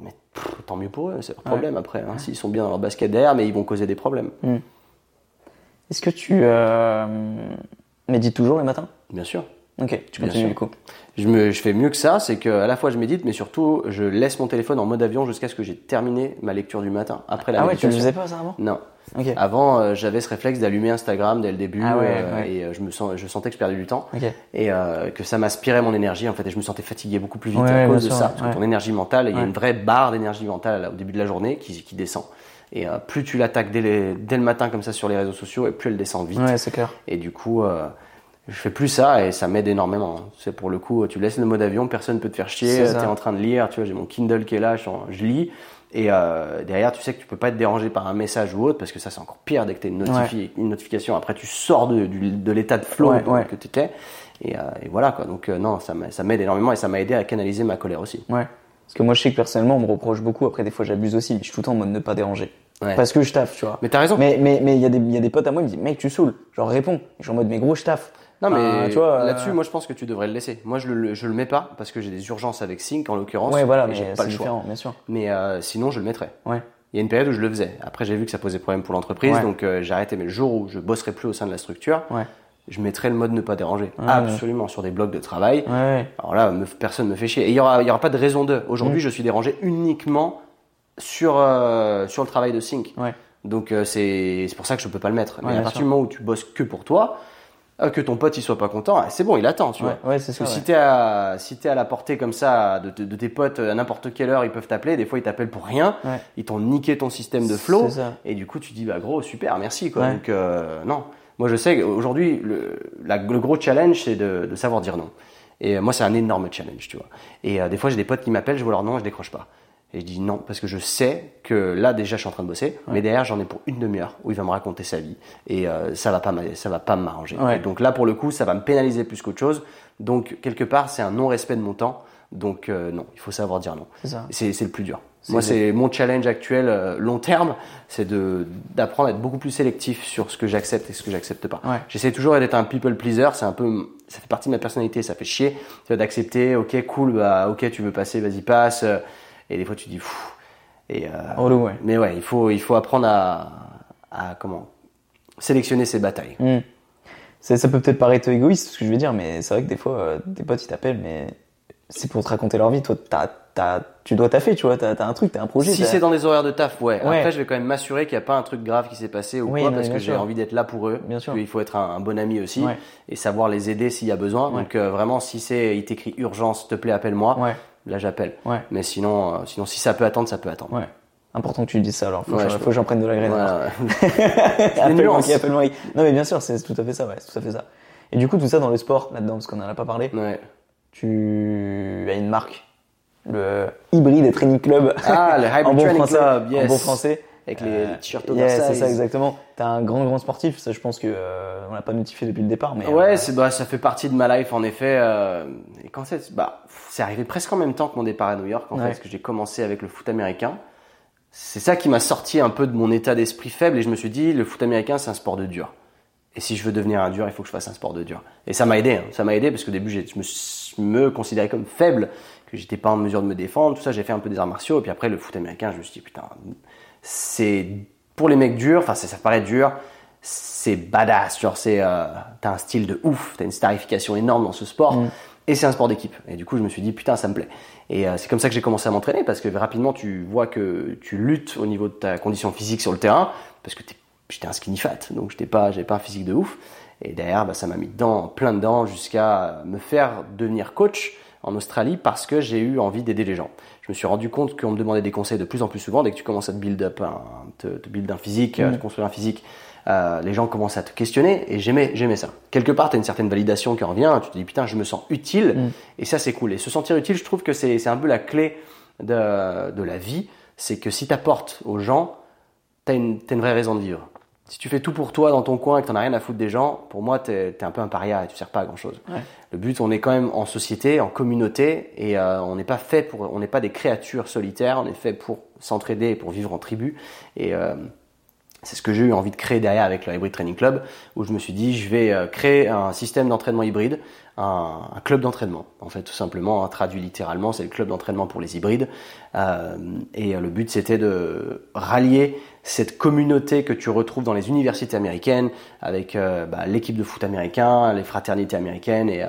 Mais pff, tant mieux pour eux, c'est leur problème après. hein. S'ils sont bien dans leur basket derrière, mais ils vont causer des problèmes.
Est-ce que tu euh, médites toujours les matins?
Bien sûr.
Ok, tu
Bien
continues
sûr.
du coup.
Je, me, je fais mieux que ça, c'est que à la fois je médite, mais surtout je laisse mon téléphone en mode avion jusqu'à ce que j'ai terminé ma lecture du matin. Après la
Ah ouais, tu le faisais pas ça avant?
Non.
Ok.
Avant, euh, j'avais ce réflexe d'allumer Instagram dès le début
Ah ouais,
euh,
ouais.
et euh, je me sens, je sentais que je perdais du temps
Ok.
et que ça m'aspirait mon énergie en fait et je me sentais fatigué beaucoup plus vite
Ouais,
à cause de
sûr,
ça parce que ton énergie mentale il y a une vraie barre d'énergie mentale au début de la journée qui, qui descend et plus tu l'attaques dès, dès le matin comme ça sur les réseaux sociaux et plus elle descend vite
Ouais, c'est clair.
et du coup je fais plus ça et ça m'aide énormément. C'est pour le coup, tu laisses le mode avion, personne peut te faire chier,
C'est ça.
tu es en train de lire, tu vois, j'ai mon Kindle qui est là, je, lis et euh, derrière tu sais que tu peux pas être dérangé par un message ou autre parce que ça c'est encore pire dès que tu une, une notification. Après tu sors de, de l'état de flow
Ouais,
dans-
ouais.
que tu étais et, euh, et voilà quoi. Donc euh, non, ça m'a- ça m'aide énormément et ça m'a aidé à canaliser ma colère aussi.
Ouais. Parce que moi, je sais que personnellement, on me reproche beaucoup. Après, des fois, j'abuse aussi. Mais je suis tout le temps en mode ne pas déranger. Parce que je taffe, tu vois.
Mais t'as raison.
Mais mais mais il y a des il y a des potes à moi ils me disent mec tu saoules genre réponds je suis en mode mais gros je taffe
Non mais
Enfin, tu vois, euh,
là-dessus, moi je pense que tu devrais le laisser. Moi je le, je le mets pas parce que j'ai des urgences avec Sync en l'occurrence.
ouais voilà mais
j'ai pas le choix.
différent bien sûr
Mais euh, sinon je le mettrais.
ouais
Il y a une période où je le faisais. Après, j'ai vu que ça posait problème pour l'entreprise,
Ouais.
donc euh, j'ai arrêté. Mais le jour où je bosserai plus au sein de la structure,
ouais
je mettrai le mode ne pas déranger.
Ouais,
Absolument, sur des blocs de travail. Alors là, me- personne me fait chier. Et il y aura, il y aura pas de raison de. Aujourd'hui,
Mm.
je suis dérangé uniquement sur euh, sur le travail de Sync.
ouais
Donc c'est pour ça que je peux pas le mettre. Mais à partir du moment où tu bosses que pour toi, que ton pote il soit pas content, ah, c'est bon, il attend, tu
ouais,
vois.
ouais c'est
Parce si t'es à, si t'es à la portée comme ça de, de- de tes potes à n'importe quelle heure, ils peuvent t'appeler. Des fois, ils t'appellent pour rien. Ils t'ont niqué ton système de flow. Et du coup, tu dis, bah gros, super, merci. Quoi. Donc, euh, non. Moi, je sais qu'aujourd'hui, le, la- le gros challenge, c'est de, de savoir dire non. Et euh, moi, c'est un énorme challenge, tu vois. Et euh, des fois, j'ai des potes qui m'appellent, je vois leur nom je décroche pas. Et je dis non, parce que je sais que là, déjà, je suis en train de bosser, mais derrière, j'en ai pour une demi-heure où il va me raconter sa vie. Et euh, ça va pas ça va pas m'arranger.
Ouais.
Donc là, pour le coup, ça va me pénaliser plus qu'autre chose. Donc, quelque part, c'est un non-respect de mon temps. Donc, euh, non, il faut savoir dire non.
c'est
le plus dur. Moi, c'est mon challenge actuel euh, long terme, c'est de d'apprendre à être beaucoup plus sélectif sur ce que j'accepte et ce que j'accepte pas.
Ouais.
J'essaie toujours d'être un people pleaser, c'est un peu, ça fait partie de ma personnalité, ça fait chier, d'accepter, ok, cool, bah, ok, tu veux passer, vas-y, passe. Et des fois, tu dis, Pfff. Et, euh,
relou ouais
mais ouais, il faut, il faut apprendre à, à comment sélectionner ses batailles.
Hmm. Ça peut peut-être paraître égoïste ce que je veux dire mais c'est vrai que des fois euh, des potes ils t'appellent mais c'est pour te raconter leur vie toi t'as t'as tu dois taffer tu vois t'as t'as un truc t'as un projet
Si c'est dans des horaires de taf, ouais.
Ouais.
Après, je vais quand même m'assurer qu'il n'y a pas un truc grave qui s'est passé ou
Oui,
quoi,
non,
parce que j'ai envie d'être là pour eux.
Bien sûr.
Il faut être un, un bon ami aussi
Ouais.
et savoir les aider s'il y a besoin.
Ouais.
Donc euh, vraiment, si c'est, il t'écrit urgence, s'il te plaît, appelle-moi. Là, j'appelle.
ouais
Mais sinon, euh, sinon, si ça peut attendre, ça peut attendre.
ouais important que tu dises ça alors faut,
Ouais,
que,
je
je- faut que j'en prenne de la graine qui. non mais bien sûr c'est tout à fait ça ouais c'est tout à fait ça et du coup tout ça dans le sport là-dedans parce qu'on en a pas parlé
Ouais.
tu as une marque le Hybrid Training Club
Ah, le Hybrid
en bon
Training
français
Club, yes.
en bon français
Avec les,
Euh,
t-shirts
yes,
oversize.
c'est ça exactement t'es un grand grand sportif ça je pense que euh, on l'a pas notifié depuis le départ mais
Ouais,
euh,
c'est bah ça fait partie de ma life en effet. euh, et quand c'est bah c'est arrivé presque en même temps que mon départ à New York en
Ouais.
fait, parce que j'ai commencé avec le foot américain. C'est ça qui m'a sorti un peu de mon état d'esprit faible et je me suis dit le foot américain c'est un sport de dur. Et si je veux devenir un dur, il faut que je fasse un sport de dur. Et ça m'a aidé, hein. ça m'a aidé parce qu'au début je me, considérais comme faible, que j'étais pas en mesure de me défendre, tout ça. J'ai fait un peu des arts martiaux et puis après le foot américain, je me suis dit putain, c'est pour les mecs durs. Enfin, ça, ça paraît dur, c'est badass. Genre, c'est euh, t'as un style de ouf, t'as une starification énorme dans ce sport. Et c'est un sport d'équipe. Et du coup, je me suis dit, putain, ça me plaît. Et euh, c'est comme ça que j'ai commencé à m'entraîner parce que rapidement, tu vois que tu luttes au niveau de ta condition physique sur le terrain parce que j'étais un skinny fat, donc j'étais pas, j'avais pas un physique de ouf. Et derrière, bah, ça m'a mis dedans, plein dedans, jusqu'à me faire devenir coach en Australie parce que j'ai eu envie d'aider les gens. Je me suis rendu compte qu'on me demandait des conseils de plus en plus souvent dès que tu commences à te build up, un, te, te build un physique, à te construire un physique. Euh, les gens commencent à te questionner et j'aimais, j'aimais ça. Quelque part, tu as une certaine validation qui revient, tu te dis putain, je me sens utile
Mm.
et ça c'est cool. Et se sentir utile, je trouve que c'est c'est un peu la clé de, de la vie, c'est que si tu apportes aux gens, t'as une, t'as une vraie raison de vivre. Si tu fais tout pour toi dans ton coin et que t'en as rien à foutre des gens, pour moi, t'es es un peu un paria et tu sers pas à grand chose.
Ouais.
Le but, on est quand même en société, en communauté, et euh, on n'est pas fait pour, on n'est pas des créatures solitaires, on est fait pour s'entraider et pour vivre en tribu. Et euh, c'est ce que j'ai eu envie de créer derrière avec le Hybrid Training Club, où je me suis dit, je vais euh, créer un système d'entraînement hybride, un, club d'entraînement. En fait, tout simplement, hein, traduit littéralement, c'est le club d'entraînement pour les hybrides. Euh, et euh, le but, c'était de rallier cette communauté que tu retrouves dans les universités américaines, avec bah, l'équipe de foot américain, les fraternités américaines, et,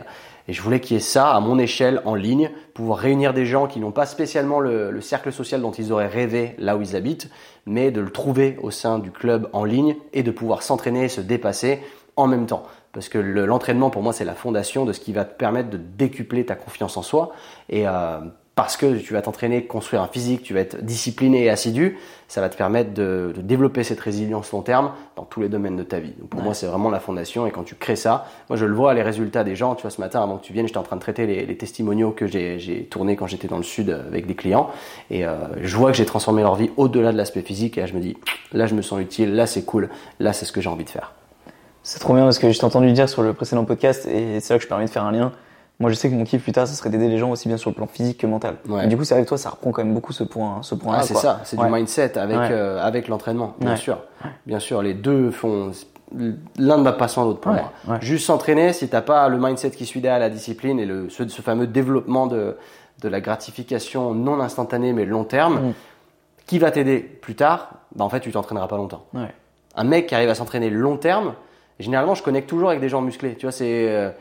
et je voulais qu'il y ait ça à mon échelle en ligne, pouvoir réunir des gens qui n'ont pas spécialement le, le cercle social dont ils auraient rêvé là où ils habitent, mais de le trouver au sein du club en ligne et de pouvoir s'entraîner et se dépasser en même temps. Parce que le- l'entraînement, pour moi, c'est la fondation de ce qui va te permettre de décupler ta confiance en soi. Et euh, parce que tu vas t'entraîner, construire un physique, tu vas être discipliné et assidu, ça va te permettre de, de développer cette résilience long terme dans tous les domaines de ta vie. Donc pour moi, c'est vraiment la fondation. Et quand tu crées ça, moi, je le vois, les résultats des gens. Tu vois, ce matin, avant que tu viennes, j'étais en train de traiter les, les testimoniaux que j'ai j'ai tournés quand j'étais dans le sud avec des clients. Et euh, je vois que j'ai transformé leur vie au-delà de l'aspect physique. Et là, je me dis, là, je me sens utile. Là, c'est cool. Là, c'est ce que j'ai envie de faire.
C'est trop bien parce que je t'ai entendu dire sur le précédent podcast et c'est là que je permets de faire un lien. Moi, je sais que mon kiff plus tard, ça serait d'aider les gens aussi bien sur le plan physique que mental.
Ouais.
Et du coup, c'est avec toi, ça reprend quand même beaucoup ce point, ce point-là.
Ah, c'est ça, c'est
Ouais.
du mindset avec,
Ouais.
euh, avec l'entraînement, bien sûr. Bien sûr, les deux font. L'un ne va pas sans l'autre pour moi. Juste s'entraîner, si t'as pas le mindset qui suit derrière la discipline et le, ce, ce fameux développement de, de la gratification non instantanée mais long terme,
Mm.
qui va t'aider plus tard, bah en fait tu t'entraîneras pas longtemps. Un mec qui arrive à s'entraîner long terme, généralement je connecte toujours avec des gens musclés. Tu vois, c'est euh,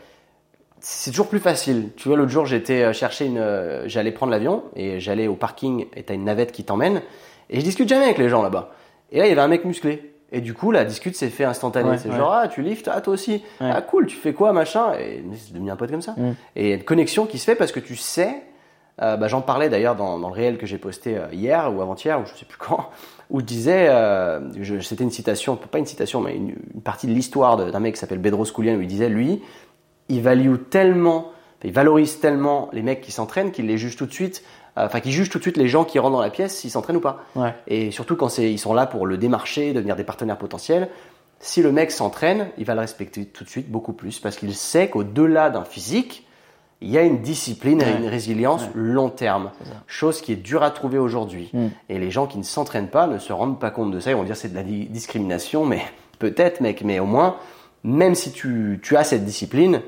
c'est toujours plus facile. Tu vois, l'autre jour, j'étais euh, chercher une, euh, j'allais prendre l'avion et j'allais au parking et t'as une navette qui t'emmène et je discute jamais avec les gens là-bas. Et là, il y avait un mec musclé. Et du coup, la discute s'est fait instantanée.
Ouais,
c'est
ouais.
genre, ah, tu liftes, ah, toi aussi.
Ouais.
Ah, cool, tu fais quoi, machin. Et c'est devenu un pote comme ça.
Mm.
Et il y a une connexion qui se fait parce que tu sais, euh, bah, j'en parlais d'ailleurs dans, dans le réel que j'ai posté hier ou avant-hier, ou je sais plus quand, où je disais, euh, c'était une citation, pas une citation, mais une, une partie de l'histoire de- d'un mec qui s'appelle Bedros Koulian, où il disait, lui, il value tellement, il valorise tellement les mecs qui s'entraînent qu'il les juge tout de suite, euh, enfin, qu'il juge tout de suite les gens qui rentrent dans la pièce s'ils s'entraînent ou pas.
Ouais.
Et surtout quand ils sont là pour le démarcher, devenir des partenaires potentiels. Si le mec s'entraîne, il va le respecter tout de suite beaucoup plus parce qu'il sait qu'au-delà d'un physique, il y a une discipline et une résilience
Ouais.
long terme. Chose qui est dure à trouver aujourd'hui.
Mm.
Et les gens qui ne s'entraînent pas ne se rendent pas compte de ça. Ils vont dire c'est de la di- discrimination, mais peut-être, mec. Mais au moins, même si tu, tu as cette discipline,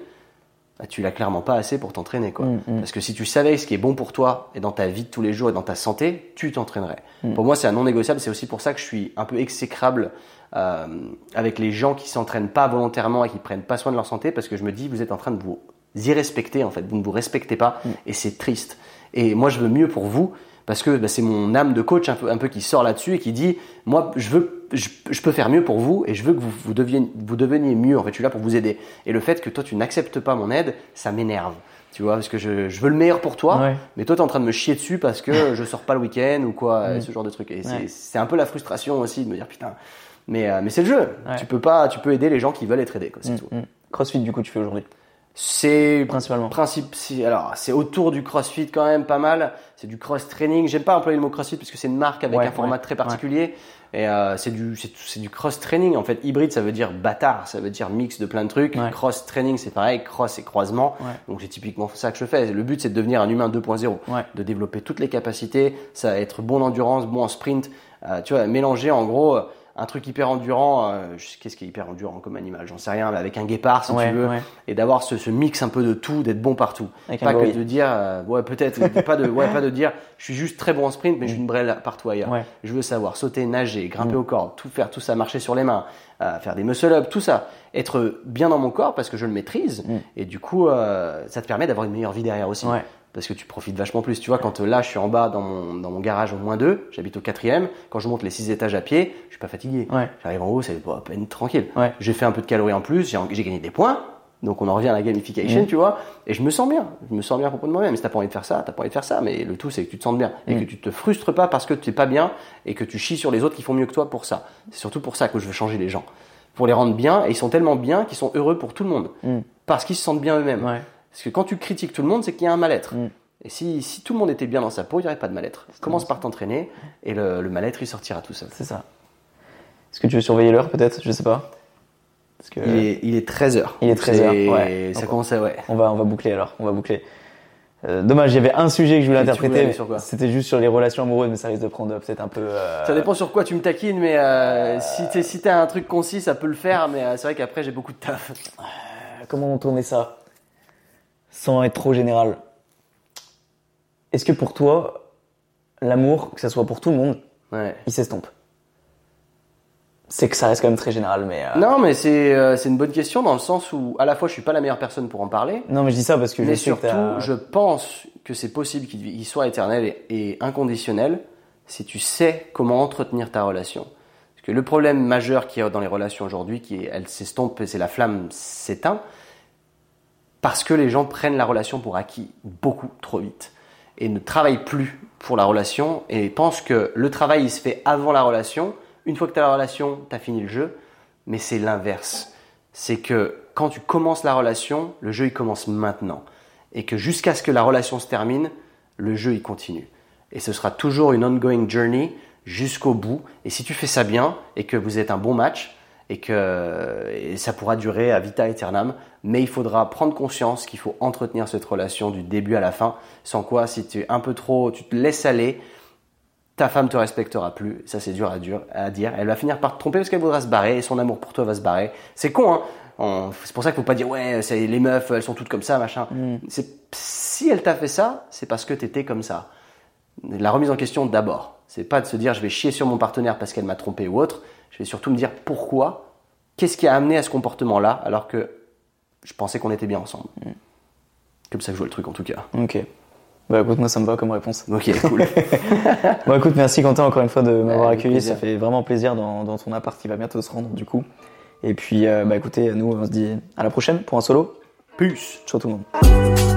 bah, tu l'as clairement pas assez pour t'entraîner, quoi.
Mm, mm.
Parce que si tu savais ce qui est bon pour toi et dans ta vie de tous les jours et dans ta santé, tu t'entraînerais.
Mm.
Pour moi, c'est un non négociable. C'est aussi pour ça que je suis un peu exécrable euh, avec les gens qui s'entraînent pas volontairement et qui prennent pas soin de leur santé, parce que je me dis, vous êtes en train de vous irrespecter, en fait. Vous ne vous respectez pas et c'est triste. Et moi, je veux mieux pour vous. Parce que bah, c'est mon âme de coach un peu, un peu qui sort là-dessus et qui dit moi je veux je, je peux faire mieux pour vous et je veux que vous, vous, deveniez mieux en fait je suis là pour vous aider et le fait que toi tu n'acceptes pas mon aide ça m'énerve tu vois parce que je, je veux le meilleur pour toi
Ouais.
mais toi tu es en train de me chier dessus parce que je sors pas le week-end ou quoi
Mm.
ce genre de truc et c'est-
Ouais.
c'est un peu la frustration aussi de me dire putain mais, euh, mais c'est le jeu
Ouais.
tu peux pas tu peux aider les gens qui veulent être aidés quoi,
Mm,
tout
mm. Crossfit, du coup, tu fais aujourd'hui?
C'est
Principalement.
principe alors c'est autour du crossfit quand même pas mal. C'est du cross training. J'aime pas employer le mot crossfit parce que c'est une marque avec
Ouais,
un format
ouais,
très particulier. et euh, c'est du c'est du cross training. En fait hybride ça veut dire bâtard. Ça veut dire mix de plein de trucs. Cross training c'est pareil. Cross et croisement.
Ouais.
donc c'est typiquement ça que je fais. Le but c'est de devenir un humain 2.0
Ouais.
de développer toutes les capacités. Ça va être bon en endurance bon en sprint. Euh, tu vois mélanger en gros euh, un truc hyper endurant euh, qu'est-ce qui est hyper endurant comme animal j'en sais rien mais avec un guépard si
Ouais,
tu veux
ouais.
et d'avoir ce, ce mix un peu de tout, d'être bon partout.
Avec un
pas que de dire, euh, ouais peut-être, pas de, ouais pas de dire, je suis juste très bon en sprint, mais je suis une brêle partout ailleurs.
Ouais.
Je veux savoir sauter, nager, grimper
Mm.
au corps, tout faire, tout ça, marcher sur les mains, euh, faire des muscle-up, tout ça, être bien dans mon corps parce que je le maîtrise.
Mm.
Et du coup, euh, ça te permet d'avoir une meilleure vie derrière aussi. Parce que tu profites vachement plus. Tu vois, quand euh, là, je suis en bas dans mon, dans mon garage au moins 2, j'habite au quatrième, quand je monte les six étages à pied, je suis pas fatigué.
Ouais.
J'arrive en haut, c'est à peine tranquille.
Ouais.
J'ai fait un peu de calories en plus, j'ai gagné des points. Donc on en revient à la gamification, tu vois, et je me sens bien. Je me sens bien pour moi-même. Mais si t'as pas envie de faire ça, t'as pas envie de faire ça. Mais le tout, c'est que tu te sentes bien et que tu te frustres pas parce que tu es pas bien et que tu chies sur les autres qui font mieux que toi pour ça. C'est surtout pour ça que je veux changer les gens, pour les rendre bien. Et ils sont tellement bien qu'ils sont heureux pour tout le monde
Mm.
parce qu'ils se sentent bien eux-mêmes.
Ouais.
Parce que quand tu critiques tout le monde, c'est qu'il y a un mal-être.
Mm.
Et si, si tout le monde était bien dans sa peau, il n'y aurait pas de mal-être. Commence par t'entraîner et le, le mal-être, il sortira tout seul.
C'est ça. Est-ce que tu veux surveiller l'heure peut-être? Je sais pas. Parce que
Il est, il est 13h.
Il est 13h, ouais.
Ça commence à, ouais.
on va, on va boucler alors. On va boucler. Euh, dommage, il y avait un sujet que je voulais
Et
interpréter. C'était juste sur les relations amoureuses, mais ça risque de prendre peut-être un peu. euh,
Ça dépend sur quoi tu me taquines, mais euh, si t'es si t'as un truc concis, ça peut le faire, mais euh, c'est vrai qu'après j'ai beaucoup de taf.
Comment on tournait ça? Sans être trop général. Est-ce que pour toi, l'amour, que ça soit pour tout le monde,
Ouais.
il s'estompe? C'est que ça reste quand même très général, mais. euh,
Non, mais c'est euh, c'est une bonne question dans le sens où à la fois je suis pas la meilleure personne pour en parler,
Non, mais je dis ça parce que je
mais surtout je pense que c'est possible qu'il il soit éternel et, et inconditionnel si tu sais comment entretenir ta relation. Parce que le problème majeur qu'il y a dans les relations aujourd'hui, qui est, elle s'estompe et c'est la flamme s'éteint, parce que les gens prennent la relation pour acquis beaucoup trop vite et ne travaillent plus pour la relation et pensent que le travail il se fait avant la relation. Une fois que tu as la relation, tu as fini le jeu, mais c'est l'inverse. C'est que quand tu commences la relation, le jeu il commence maintenant et que jusqu'à ce que la relation se termine, le jeu il continue. Et ce sera toujours une ongoing journey jusqu'au bout. Et si tu fais ça bien et que vous êtes un bon match et que ça pourra durer à vita aeternam, mais il faudra prendre conscience qu'il faut entretenir cette relation du début à la fin. Sans quoi, si tu es un peu trop, tu te laisses aller, ta femme te respectera plus. Ça, c'est dur à, dur à dire. Elle va finir par te tromper parce qu'elle voudra se barrer et son amour pour toi va se barrer. C'est con, hein. On- C'est pour ça qu'il faut pas dire ouais, c'est les meufs, elles sont toutes comme ça, machin. C'est si elle t'a fait ça, c'est parce que t'étais comme ça. La remise en question d'abord. C'est pas de se dire je vais chier sur mon partenaire parce qu'elle m'a trompé ou autre. Je vais surtout me dire pourquoi, qu'est-ce qui a amené à ce comportement-là alors que je pensais qu'on était bien ensemble. Comme ça que je vois le truc en tout cas.
Ok. Bah écoute, moi ça me va comme réponse.
Ok, cool.
Bon écoute, merci Quentin encore une fois de m'avoir accueilli.
plaisir.
Ça fait vraiment plaisir dans, dans ton appart qui va bientôt se rendre du coup. Et puis euh, bah écoutez, nous on se dit à la prochaine pour un solo.
Puce.
Ciao tout le monde.